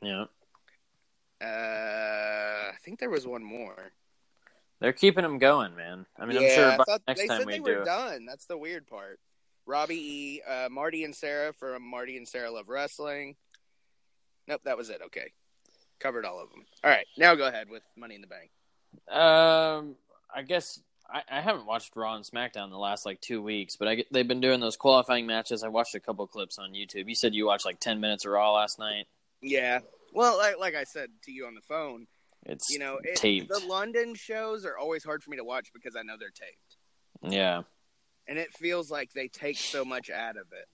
Yeah. Uh, I think there was one more. They're keeping them going, man. I mean, yeah, I'm sure I by thought- next they time said we they do were it. done. That's the weird part. Robbie E, uh, Marty and Sarah from Marty and Sarah Love Wrestling. Nope, that was it. Okay, covered all of them. All right, now go ahead with Money in the Bank. Um, I guess I, I haven't watched Raw and SmackDown the last like two weeks, but I they've been doing those qualifying matches. I watched a couple clips on YouTube. You said you watched like ten minutes of Raw last night. Yeah, well, like, like I said to you on the phone, It's you know, it, taped. the London shows are always hard for me to watch because I know they're taped, yeah. and it feels like they take so much out of it.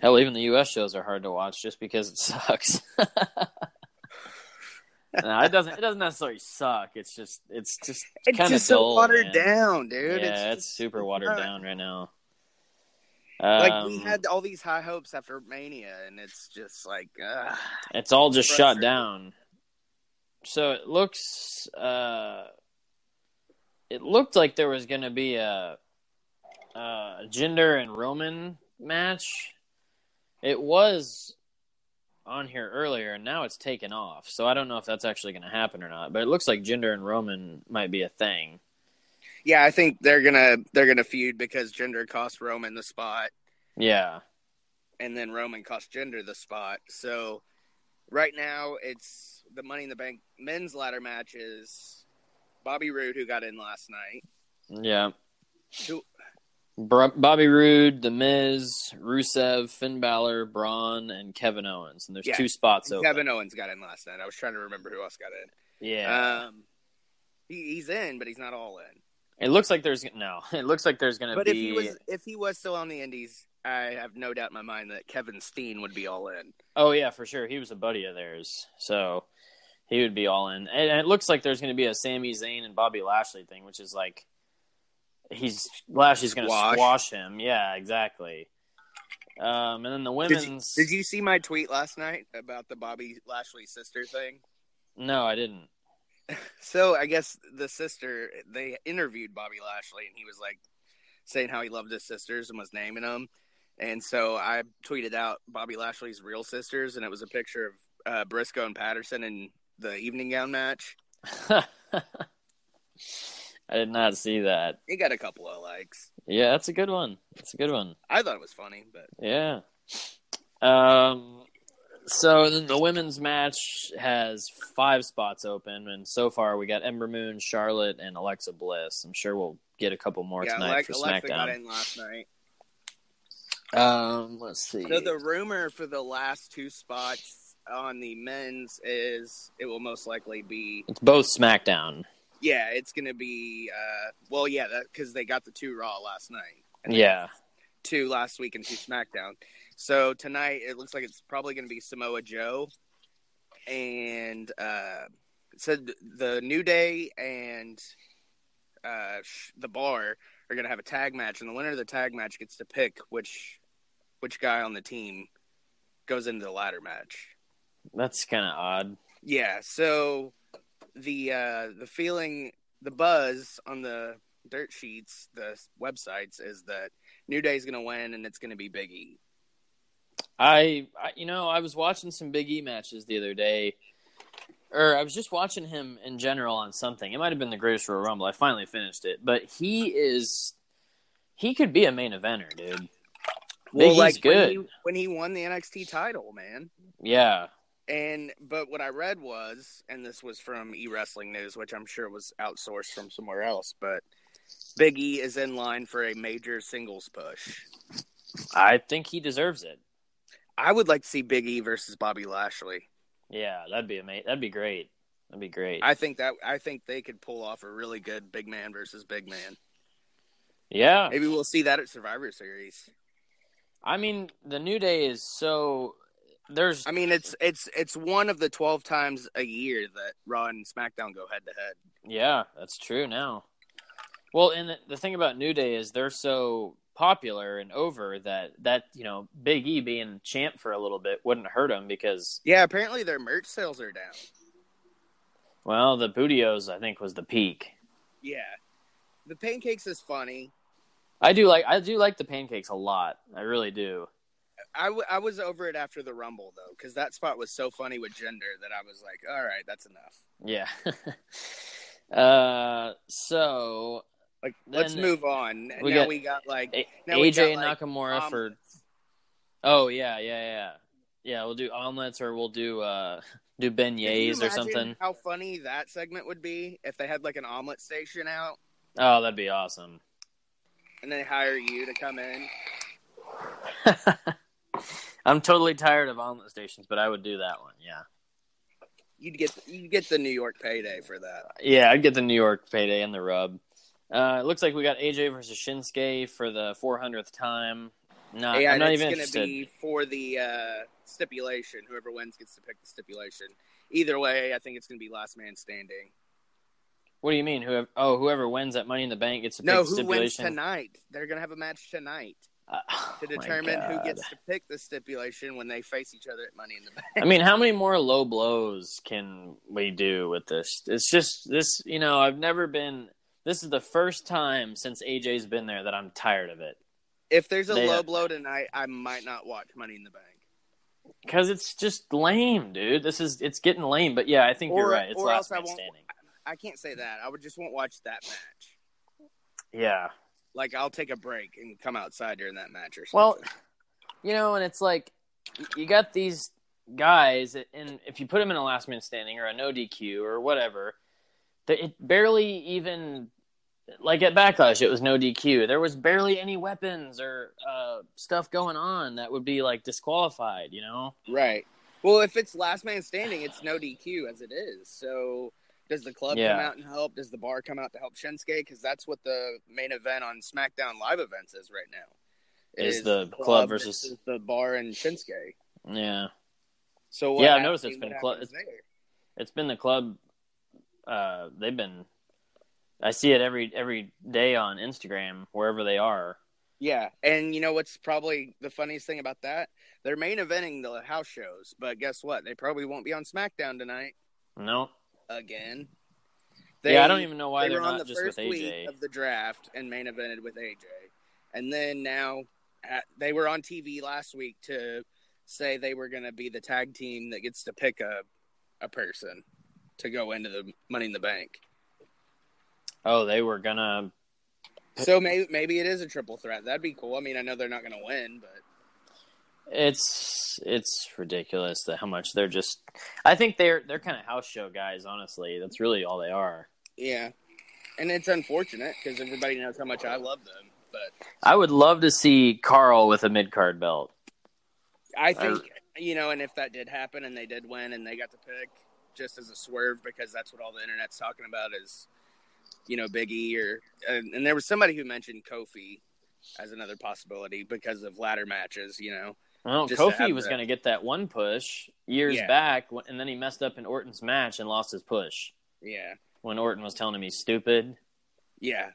Hell, even the U.S. shows are hard to watch just because it sucks. no, it doesn't. It doesn't necessarily suck. It's just. It's just It's kind of just so watered man. down, dude. Yeah, it's, just- super watered down right now. Like we Um, had all these high hopes after Mania, and it's just like, ugh. It's all just shut down. So it looks uh it looked like there was going to be a uh Jinder and Roman match. It was on here earlier and now it's taken off. So I don't know if that's actually going to happen or not, but it looks like Jinder and Roman might be a thing. yeah, I think they're gonna they're gonna feud because Jinder cost Roman the spot, Yeah. and then Roman cost Jinder the spot. So right now, it's the Money in the Bank men's ladder matches. Bobby Roode, who got in last night, Yeah. who Bobby Roode, The Miz, Rusev, Finn Balor, Braun, and Kevin Owens. And there's Yeah. two spots open. Kevin Owens got in last night. I was trying to remember who else got in. Yeah. Um, he, he's in, but he's not all in. It looks like there's no. It looks like there's gonna But be. if he was if he was still on the Indies, I have no doubt in my mind that Kevin Steen would be all in. Oh yeah, for sure. He was a buddy of theirs, so he would be all in. And it looks like there's gonna be a Sami Zayn and Bobby Lashley thing, which is like he's Lashley's gonna Squash. squash, him. Yeah, exactly. Um, and then the Did you, women's. did you see my tweet last night about the Bobby Lashley sister thing? No, I didn't. So I guess the sister they interviewed Bobby Lashley and he was like saying how he loved his sisters and was naming them. And so I tweeted out Bobby Lashley's real sisters and it was a picture of uh, Brisco and Patterson in the evening gown match. I did not see that. He got a couple of likes. Yeah, that's a good one. That's a good one. I thought it was funny, but Yeah. Um. So then the women's match has five spots open, and so far we got Ember Moon, Charlotte, and Alexa Bliss. I'm sure we'll get a couple more yeah, tonight Alex, for SmackDown. Alexa got in last night. Um. Let's see. So the rumor for the last two spots on the men's is it will most likely be it's both SmackDown. Yeah, it's going to be uh well yeah, cuz they got the two raw last night. And Yeah. two last week and two SmackDown. So tonight it looks like it's probably going to be Samoa Joe and uh it said the New Day and uh the Bar are going to have a tag match, and the winner of the tag match gets to pick which which guy on the team goes into the ladder match. That's kind of odd. Yeah, so the uh the feeling the buzz on the dirt sheets, the websites is that New Day's going to win and it's going to be Big E. I, I, you know, I was watching some Big E matches the other day, or I was just watching him in general on something. It might have been the Greatest Royal Rumble. I finally finished it, but he is, he could be a main eventer, dude. Big E's like good. When he, when he won the NXT title, man. Yeah, And but what I read was, and this was from E Wrestling News, which I'm sure was outsourced from somewhere else, but Big E is in line for a major singles push. I think he deserves it. I would like to see Big E versus Bobby Lashley. Yeah, that'd be amazing. That'd be great. That'd be great. I think that I think they could pull off a really good big man versus big man. yeah, Maybe we'll see that at Survivor Series. I mean, the New Day is so. There's I mean, it's it's it's one of the twelve times a year that Raw and SmackDown go head to head. Yeah, that's true now. Well, and the, the thing about New Day is they're so popular and over that that you know Big E being champ for a little bit wouldn't hurt him because Yeah, apparently their merch sales are down. well the Bootios I think was the peak. Yeah, the pancakes is funny. I do like I do like the pancakes a lot. I really do. I, w- I was over it after the Rumble though, because that spot was so funny with Jinder that I was like, all right, that's enough. Yeah. uh, so Like, let's move on. we now got we got like A- now AJ got, like, Nakamura for. Oh yeah, yeah, yeah, yeah. We'll do omelets or we'll do uh do beignets or something. How funny that segment would be if they had like an omelet station out Oh, that'd be awesome. and they hire you to come in. I'm totally tired of omelet stations, but I would do that one. Yeah, You'd get you'd get the New York payday for that. yeah, I'd get the New York payday and the rub. Uh, it looks like we got AJ versus Shinsuke for the 400th time. Not, yeah, I'm not it's even going to be for the uh, stipulation. Whoever wins gets to pick the stipulation. Either way, I think it's going to be last man standing. What do you mean? Whoever? Oh, whoever wins that Money in the Bank gets to No, pick the who wins tonight? They're going to have a match tonight Uh, oh to my determine who gets to pick the stipulation when they face each other at Money in the Bank. I mean, how many more low blows can we do with this? It's just this, you know, I've never been. This is the first time since AJ's been there that I'm tired of it if there's a They- low blow tonight, I might not watch Money in the Bank. because it's just lame, dude. This is it's getting lame. But yeah, I think you're right. It's or last else I won't- standing. I can't say that. I would just won't watch that match. Yeah. Like I'll take a break and come outside during that match or something. Well, you know, and it's like you got these guys, and if you put them in a last man standing or a no DQ or whatever, that it barely even like at Backlash, it was no DQ. There was barely any weapons or uh, stuff going on that would be like disqualified. You know? right. Well, if it's last man standing, it's no DQ as it is. So does the club Yeah. come out and help? Does the bar come out to help Shinsuke? Because that's what the main event on SmackDown live events is right now. Is the club versus- the bar and Shinsuke. Yeah. So what Yeah, I've noticed it's been club. there? It's been the club. Uh, they've been. I see it every every day on Instagram wherever they are. Yeah, and you know what's probably the funniest thing about that? They're main eventing the house shows, but guess what? They probably won't be on SmackDown tonight No. Again. yeah, I don't even know why they they're were on the first week of the draft and main evented with AJ, and then now at, they were on TV last week to say they were going to be the tag team that gets to pick a a person to go into the Money in the Bank. Oh, they were gonna. So maybe maybe it is a triple threat. That'd be cool. I mean, I know they're not going to win, but It's it's ridiculous that how much they're just. I think they're they're kind of house show guys. Honestly, that's really all they are. yeah. And it's unfortunate because everybody knows how much I love them, but I would love to see Carl with a mid card belt. I think you know, and if that did happen and they did win and they got to pick, just as a swerve because that's what all the internet's talking about is, you know, Big E or and, and there was somebody who mentioned Kofi as another possibility because of ladder matches. You know, Well, Kofi was going to get that one push years Yeah. back, and then he messed up in Orton's match and lost his push yeah, when Orton was telling him he's stupid. yeah.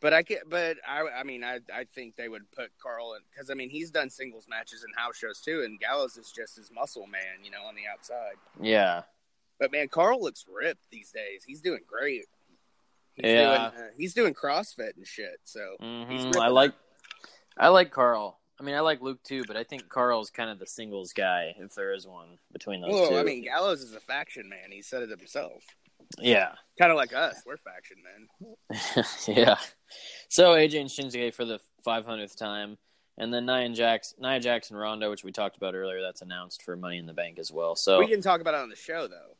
But I get, but I, I mean, I, I think they would put Carl in because I mean he's done singles matches and house shows too, and Gallows is just his muscle man, you know, on the outside. Yeah. But man, Carl looks ripped these days. He's doing great. He's Yeah. doing, uh, he's doing CrossFit and shit. So he's hmm ripping I like, I like Carl. I mean, I like Luke too, but I think Carl's kind of the singles guy, if there is one between those Well, two. I mean, Gallows is a faction man. He said it himself. yeah, Kind of like us. We're faction men. yeah. So AJ and Shinsuke for the 500th time, and then Nia Jax, Nia and Ronda, which we talked about earlier, that's announced for Money in the Bank as well. So, We didn't talk about it on the show though.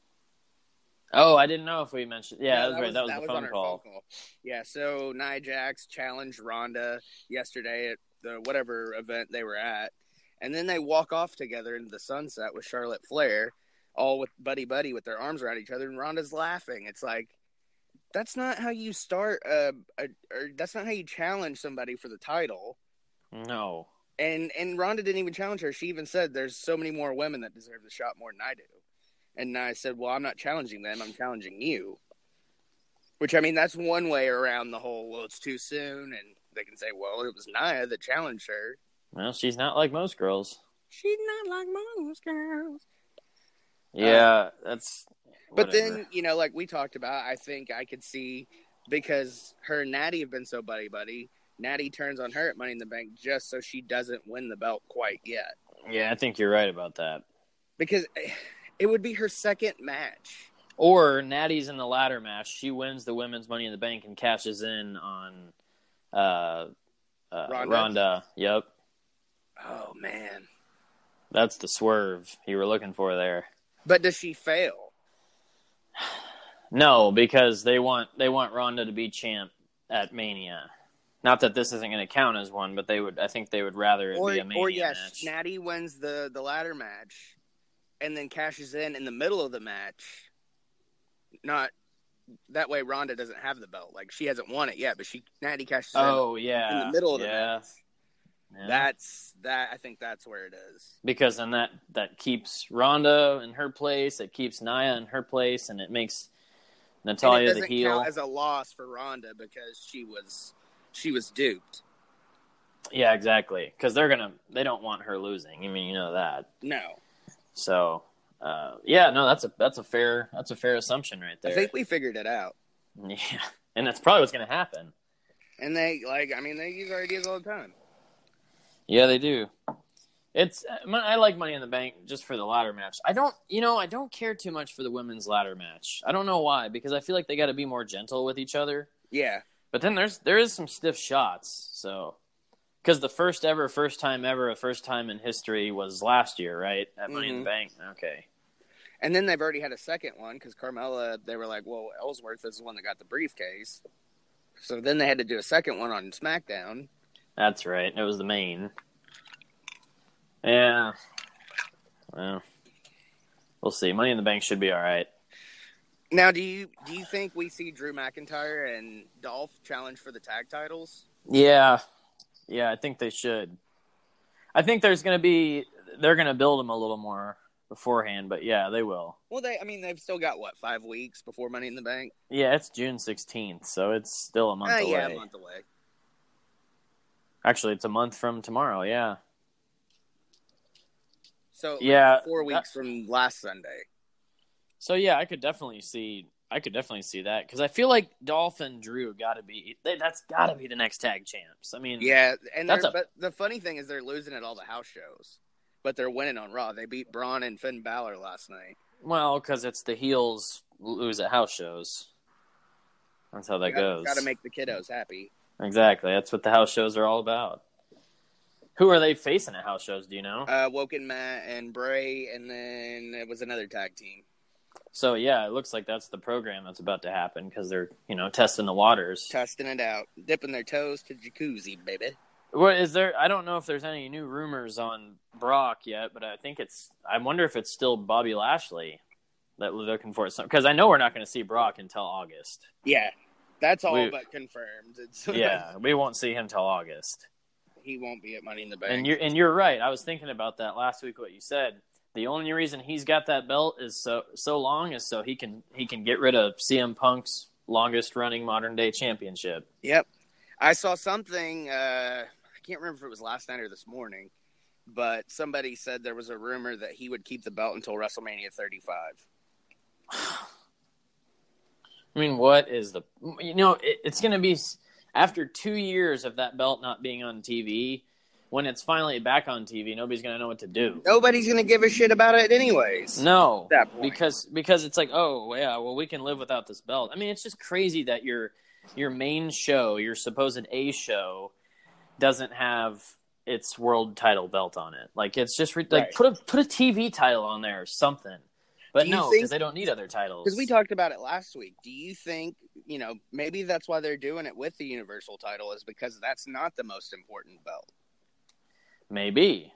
Oh, I didn't know if we mentioned. Yeah, No, that was right. That was the phone on our call. phone call. Yeah, so Nia Jax challenged Ronda yesterday at the whatever event they were at, and then they walk off together into the sunset with Charlotte Flair, all with buddy buddy with their arms around each other, and Ronda's laughing. It's like that's not how you start a, a or that's not how you challenge somebody for the title. No. And and Ronda didn't even challenge her. She even said, "There's so many more women that deserve the shot more than I do." And I said, "Well, I'm not challenging them. I'm challenging you." Which I mean, that's one way around the whole. Well, it's too soon, and they can say, "Well, it was Nia that challenged her." Well, she's not like most girls. She's not like most girls. Yeah, uh, that's. But then, you know, like we talked about, I think I could see because her and Natty have been so buddy buddy. Natty turns on her at Money in the Bank just so she doesn't win the belt quite yet. yeah, I think you're right about that. Because it would be her second match. Or Natty's in the ladder match. She wins the women's Money in the Bank and cashes in on uh, uh, Ronda? Ronda. Yep, Oh man! that's the swerve you were looking for there. But does she fail? No, because they want they want Ronda to be champ at Mania. Not that this isn't going to count as one, but they would. I think they would rather it Or, be a Mania match. or yes, match. Natty wins the the ladder match, and then cashes in in the middle of the match. Not that way. Ronda doesn't have the belt. Like she hasn't won it yet, but she Natty cashes oh in yeah, in the middle of the yeah. match. Yeah. That's that. I think that's where it is. because then that that keeps Ronda in her place, it keeps Nia in her place, and it makes And Natalya it the heel. count as a loss for Ronda because she was she was duped. Yeah, exactly. Because they're gonna they don't want her losing. I mean, you know that. No, So uh, yeah, no, that's a that's a fair that's a fair assumption right there. I think we figured it out. Yeah, and that's probably what's gonna happen. And they like, I mean, they use our ideas all the time. Yeah, they do. It's I like Money in the Bank just for the ladder match. I don't, you know, I don't care too much for the women's ladder match. I don't know why because I feel like they got to be more gentle with each other. Yeah, But then there's there is some stiff shots. So because the first ever, first time ever, a first time in history was last year, right? At Money in the Mhm. Bank. Okay. and then they've already had a second one because Carmella. They were like, well, Ellsworth is the one that got the briefcase. So then they had to do a second one on SmackDown. That's right. It was the main. Yeah. Well, we'll see. Money in the Bank should be all right. Now, do you do you think we see Drew McIntyre and Dolph challenge for the tag titles? Yeah. Yeah, I think they should. I think there's going to be they're going to build them a little more beforehand, but yeah, they will. Well, they. I mean, they've still got what five weeks before Money in the Bank. Yeah, it's June 16th, so it's still a month Ah, away. yeah, a month away. Actually, it's a month from tomorrow. Yeah. So like, Yeah, four that- weeks from last Sunday. So yeah, I could definitely see. I could definitely see that because I feel like Dolphin Drew got to be. They, that's got to be the next tag champs. I mean, Yeah, and That's a- but the funny thing is they're losing at all the house shows, but they're winning on Raw. They beat Braun and Finn Balor last night. Well, because it's the heels lose at house shows. That's how that goes. Got to make the kiddos happy. exactly. That's what the house shows are all about. Who are they facing at house shows? Do you know? Uh, Woken Matt and Bray, and then it was another tag team. So yeah, it looks like that's the program that's about to happen because they're you know testing the waters. Testing it out, dipping their toes to jacuzzi, baby. What is there? I don't know if there's any new rumors on Brock yet, but I think it's. I wonder if it's still Bobby Lashley that we're looking for. Because I know we're not going to see Brock until August. Yeah, that's all We- but confirmed. It's, Yeah, we won't see him till August. he won't be at Money in the Bank. And you're and you're right. I was thinking about that last week. What you said. The only reason he's got that belt is so so long is so he can he can get rid of CM Punk's longest running modern day championship. Yep. I saw something. Uh, I can't remember if it was last night or this morning, but somebody said there was a rumor that he would keep the belt until WrestleMania 35. I mean, what is the? You know, it, it's going to be after two years of that belt not being on TV. When it's finally back on TV, nobody's to know what to do. Nobody's gonna give a shit about it anyways. No, that because because it's like, oh yeah, well we can live without this belt. I mean, it's just crazy that your your main show, your supposed A show, doesn't have its world title belt on it. Like it's just re- like put a put a TV title on there or something. But no, because they don't need other titles. Because we talked about it last week. Do you think you know maybe that's why they're doing it with the Universal title is because that's not the most important belt. Maybe.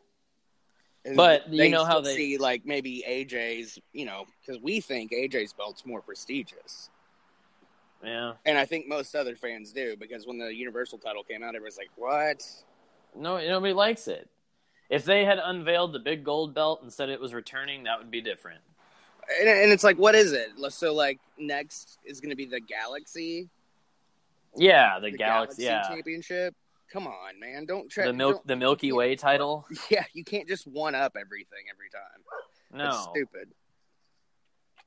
Is But you know how they- see like maybe AJ's, you know, because we think AJ's belt's more prestigious, Yeah. and I think most other fans do because when the Universal title came out, it was like, what? No, nobody likes it. If they had unveiled the big gold belt and said it was returning, that would be different. And, and it's like, what is it? So like next is going to be the Galaxy, Yeah, the, the Galaxy, yeah, Championship. Come on, man! Don't try the milk, the Milky Way title. Yeah, you can't just one up everything every time. That's No, stupid.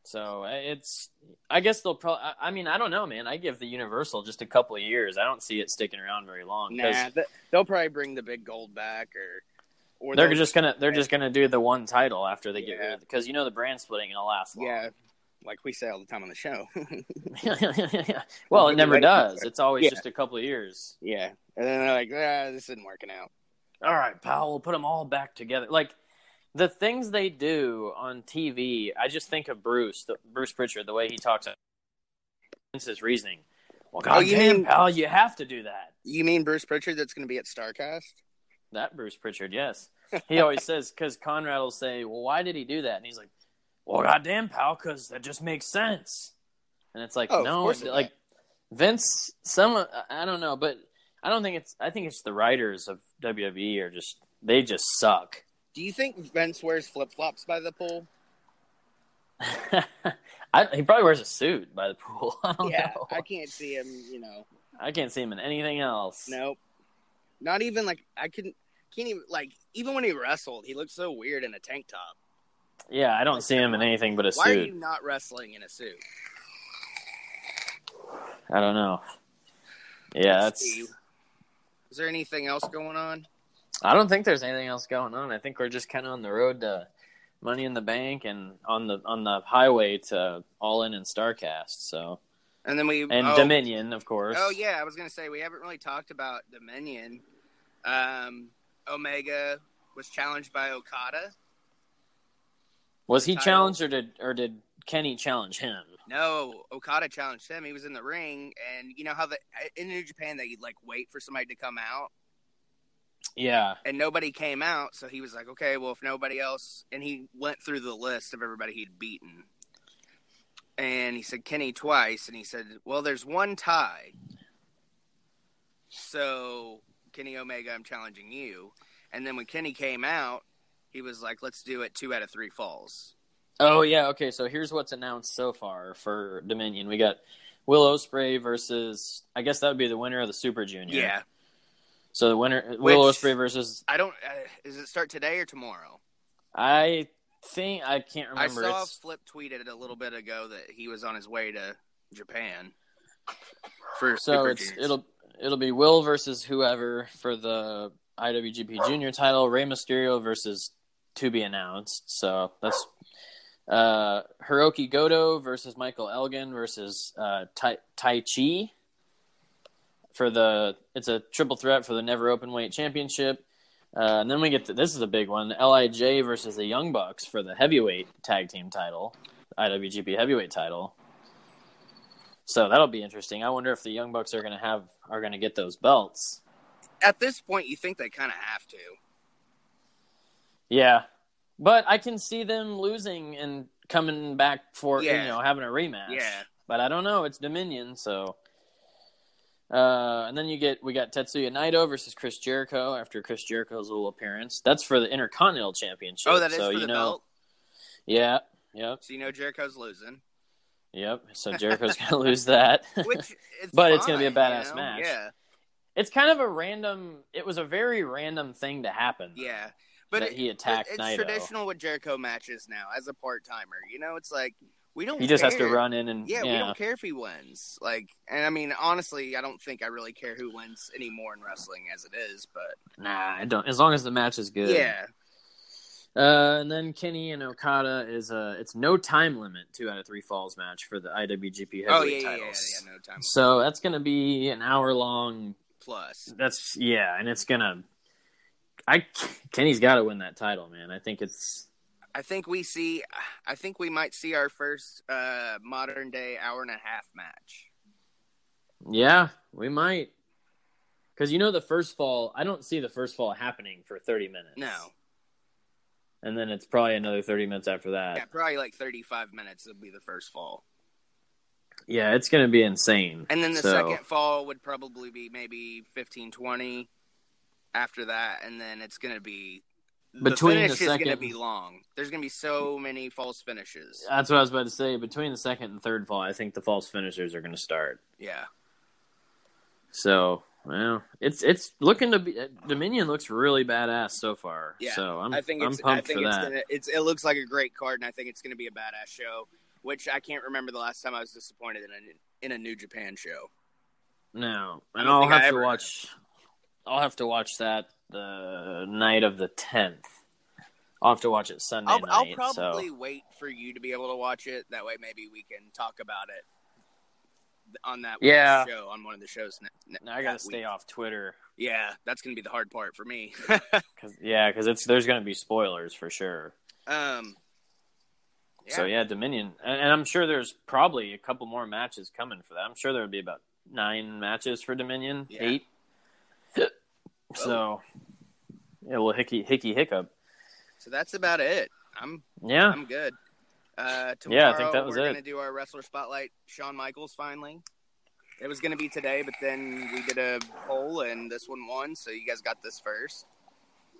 so it's. I guess they'll probably. I mean, I don't know, man. I give the Universal just a couple of years. I don't see it sticking around very long. Nah, th- they'll probably bring the big gold back, or or they're just gonna they're just gonna do the one title after they get rid of because you know the brand splitting gonna last long. yeah, like we say all the time on the show. well, it never right does. It's always Yeah. just a couple of years. yeah, and then they're like, ah, this isn't working out. all right, pal, we'll put them all back together. Like the things they do on TV, I just think of Bruce, the, Bruce Pritchard, the way he talks. It's his reasoning. Well, Oh, you goddamn, mean- pal, you have to do that. You mean Bruce Pritchard that's going to be at Starrcast? That Bruce Pritchard, yes. He always says because Conrad will say, "Well, why did he do that?" And he's like, "Well, goddamn, pal, because that just makes sense." And it's like, Oh, no, it like Vince. Some I- I don't know, but I don't think it's. I think it's the writers of WWE are just they just suck. Do you think Vince wears flip flops by the pool? I, he probably wears a suit by the pool. I don't yeah, know. I can't see him. You know, I can't see him in anything else. nope. Not even like I couldn't. Can't even like even when he wrestled, he looked so weird in a tank top. Yeah, I don't see him in anything but a suit. Why are you not wrestling in a suit? I don't know. Yeah, Let's that's. see. Is there anything else going on? I don't think there's anything else going on. I think we're just kind of on the road to Money in the Bank and on the on the highway to All In and Starcast. So And then we and oh, Dominion, of course. Oh yeah, I was gonna say we haven't really talked about Dominion. Um, Omega was challenged by Okada. Was he title. challenged or did or did Kenny challenge him? No, Okada challenged him. He was in the ring, and you know how the uh, in New Japan they like wait for somebody to come out, Yeah. and nobody came out. So he was like, "Okay, well, if nobody else," and he went through the list of everybody he'd beaten, and he said Kenny twice, and he said, "Well, there's one tie." So Kenny Omega, I'm challenging you. And then when Kenny came out, he was like, "Let's do it two out of three falls." Oh yeah. Okay. So here's what's announced so far for Dominion. We got Will Ospreay versus. I guess that would be the winner of the Super Junior. Yeah, So the winner Will Which- Osprey versus. I don't. Uh, does it start today or tomorrow? I think I can't remember. I saw It's- Flip tweeted a little bit ago that he was on his way to Japan for So Super it's Juniors. it'll it'll be Will versus whoever for the IWGP Junior title. Rey Mysterio versus to be announced. So that's uh, Hirooki Goto versus Michael Elgin versus uh, tai, tai Chi for the it's a triple threat for the Never Open Weight Championship. Uh, and then we get to, this is a big one: Lij versus the Young Bucks for the heavyweight tag team title, IWGP heavyweight title. So that'll be interesting. I wonder if the Young Bucks are going to have are going to get those belts. At this point, you think they kind of have to. Yeah, but I can see them losing and coming back for Yeah. you know having a rematch. Yeah. but I don't know. It's Dominion, so. Uh, and then you get we got Tetsuya Naito versus Chris Jericho after Chris Jericho's little appearance. That's for the Intercontinental Championship. Oh, that is so for you the know, belt. Yeah, yep, So you know Jericho's losing, yep. So Jericho's gonna lose that. which it's But it's gonna be a badass you know? match. Yeah, it's kind of a random. It was a very random thing to happen. Yeah, but That it- he attacked It's Naito. traditional with Jericho matches now as a part timer. You know, it's like we don't. He just has to run in and Yeah, we don't care if he wins. Like, and I mean, honestly, I don't think I really care who wins anymore in wrestling as it is. But Nah, I don't. As long as the match is good. yeah, Uh, and then Kenny and Okada is a it's no time limit two out of three falls match for the IWGP heavyweight oh yeah, yeah, yeah, yeah, no time So that's gonna be an hour long. plus. That's yeah, and it's gonna. I Kenny's got to win that title, man. I think it's I think we see. I think we might see our first uh, modern day hour and a half match. yeah, we might. Because you know the first fall, I don't see the first fall happening for thirty minutes. No, and then it's probably another thirty minutes after that. yeah, probably like thirty-five minutes would be the first fall, Yeah, it's gonna be insane. and then the So- second fall would probably be maybe 15, 20 after that, and then it's gonna be. Between the the finish is going to be long. There's going to be so many false finishes. That's what I was about to say. Between the second and third fall, I think the false finishers are going to start. Yeah. So, well, it's it's looking to be Dominion looks really badass so far. Yeah, so I'm I think I'm it's. pumped I think for it's that. gonna. It's. It looks like a great card, and I think it's going to be a badass show. Which I can't remember the last time I was disappointed in a in a New Japan show. No, I and I'll have to have. I'll have to watch that the night of the tenth. I'll have to watch it Sunday I'll, night. I'll probably so wait for you to be able to watch it. That way, maybe we can talk about it on that Yeah. show on one of the shows. Ne- I got to stay week. off Twitter Yeah, that's going to be the hard part for me. because yeah, because it's there's going to be spoilers for sure. um. So yeah, Dominion, and, and I'm sure there's probably a couple more matches coming for that. I'm sure there would be about nine matches for Dominion, Yeah. eight. So, yeah, well, hickey hickey hiccup. So that's about it. I'm Yeah, I'm good. Uh, tomorrow Yeah, I think that was it. we're it. gonna do our wrestler spotlight. Shawn Michaels finally. It was gonna be today, but then we did a poll and this one won. So you guys got this first.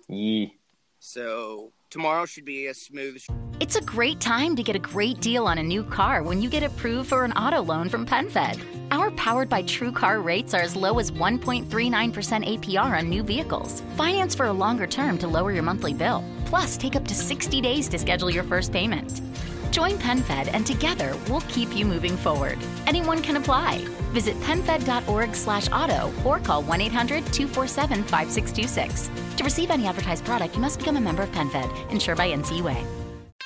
Yee. So tomorrow should be a smooth. It's a great time to get a great deal on a new car when you get approved for an auto loan from PenFed. Our powered by True Car rates are as low as 1.39% APR on new vehicles. Finance for a longer term to lower your monthly bill. Plus, take up to 60 days to schedule your first payment. Join PenFed and together we'll keep you moving forward. Anyone can apply. Visit penfed.org slash auto or call 1-800-247-5626. To receive any advertised product, you must become a member of PenFed, insured by NCUA.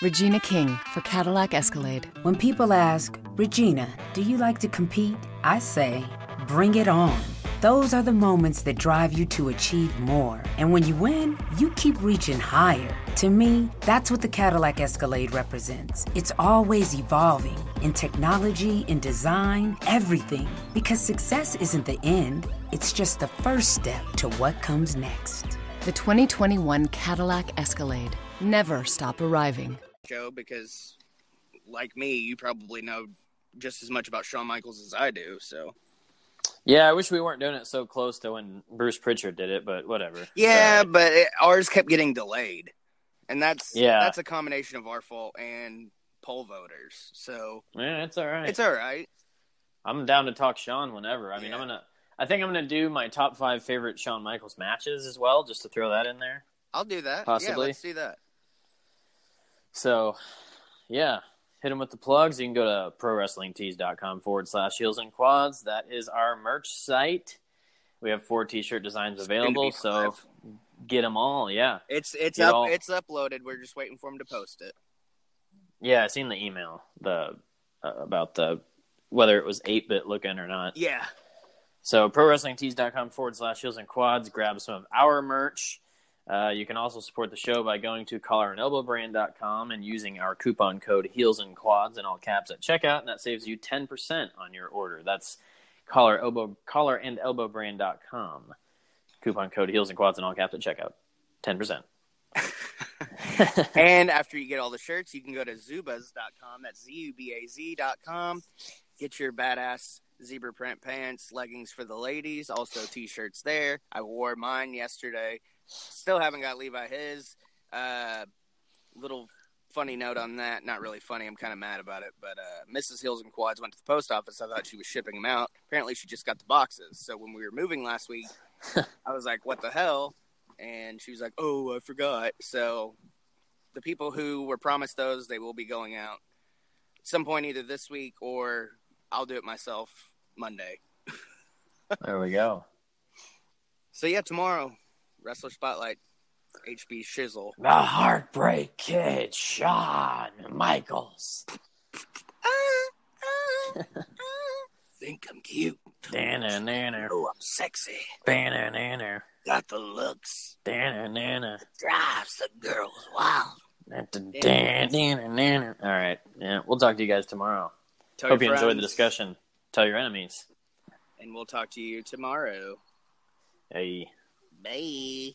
Regina King for Cadillac Escalade. When people ask, Regina, do you like to compete? I say, bring it on. Those are the moments that drive you to achieve more. And when you win, you keep reaching higher. To me, that's what the Cadillac Escalade represents. It's always evolving in technology, in design, everything. Because success isn't the end, it's just the first step to what comes next. The 2021 Cadillac Escalade. Never stop arriving. Joe, because, like me, you probably know just as much about Shawn Michaels as I do. So Yeah, I wish we weren't doing it so close to when Bruce Pritchard did it, but whatever. yeah, but it, ours kept getting delayed, and that's Yeah. that's a combination of our fault and poll voters. So yeah, it's all right. it's all right. I'm down to talk Shawn whenever. I mean, Yeah. I'm gonna. I think I'm gonna do my top five favorite Shawn Michaels matches as well, just to throw that in there. I'll do that. Yeah, Possibly. let's do that. So, yeah, hit them with the plugs. You can go to prowrestlingtees.com forward slash heels and quads. That is our merch site. We have four t-shirt designs available, so get them all. Yeah, It's it's Get up all- it's uploaded. We're just waiting for him to post it. yeah. I seen the email the uh, about the whether it was eight bit looking or not. Yeah. So prowrestlingtees.com forward slash heels and quads. Grab some of our merch. Uh, you can also support the show by going to collarandelbowbrand.com and using our coupon code heels and quads in all caps at checkout, and that saves you 10% on your order. That's collar, elbow, collar. Coupon code heels and quads in all caps at checkout. 10%. and after you get all the shirts, you can go to zubaz.com. That's Z U B A Z.com. Get your badass zebra print pants, leggings for the ladies, also t shirts there. I wore mine yesterday. Still haven't got Levi his. Uh, little funny note on that. Not really funny. I'm kind of mad about it. But uh, Mrs. Heels and Quads went to the post office. I thought she was shipping them out. Apparently, she just got the boxes. So when we were moving last week, I was like, "What the hell?" And she was like, "Oh, I forgot." So the people who were promised those, they will be going out at some point either this week or I'll do it myself Monday. There we go. So yeah, tomorrow, Wrestler Spotlight, HB Shizzle. The Heartbreak Kid, Shawn Michaels. Think I'm cute. Danner, nanner, Oh, I'm sexy. banner, nanner, Got the looks. danner, nanner. Drives the girls wild. Dan, danner, nanner. All right. Yeah, we'll talk to you guys tomorrow. Tell Hope you enjoyed the discussion. Tell your enemies. And we'll talk to you tomorrow. Hey. Bye.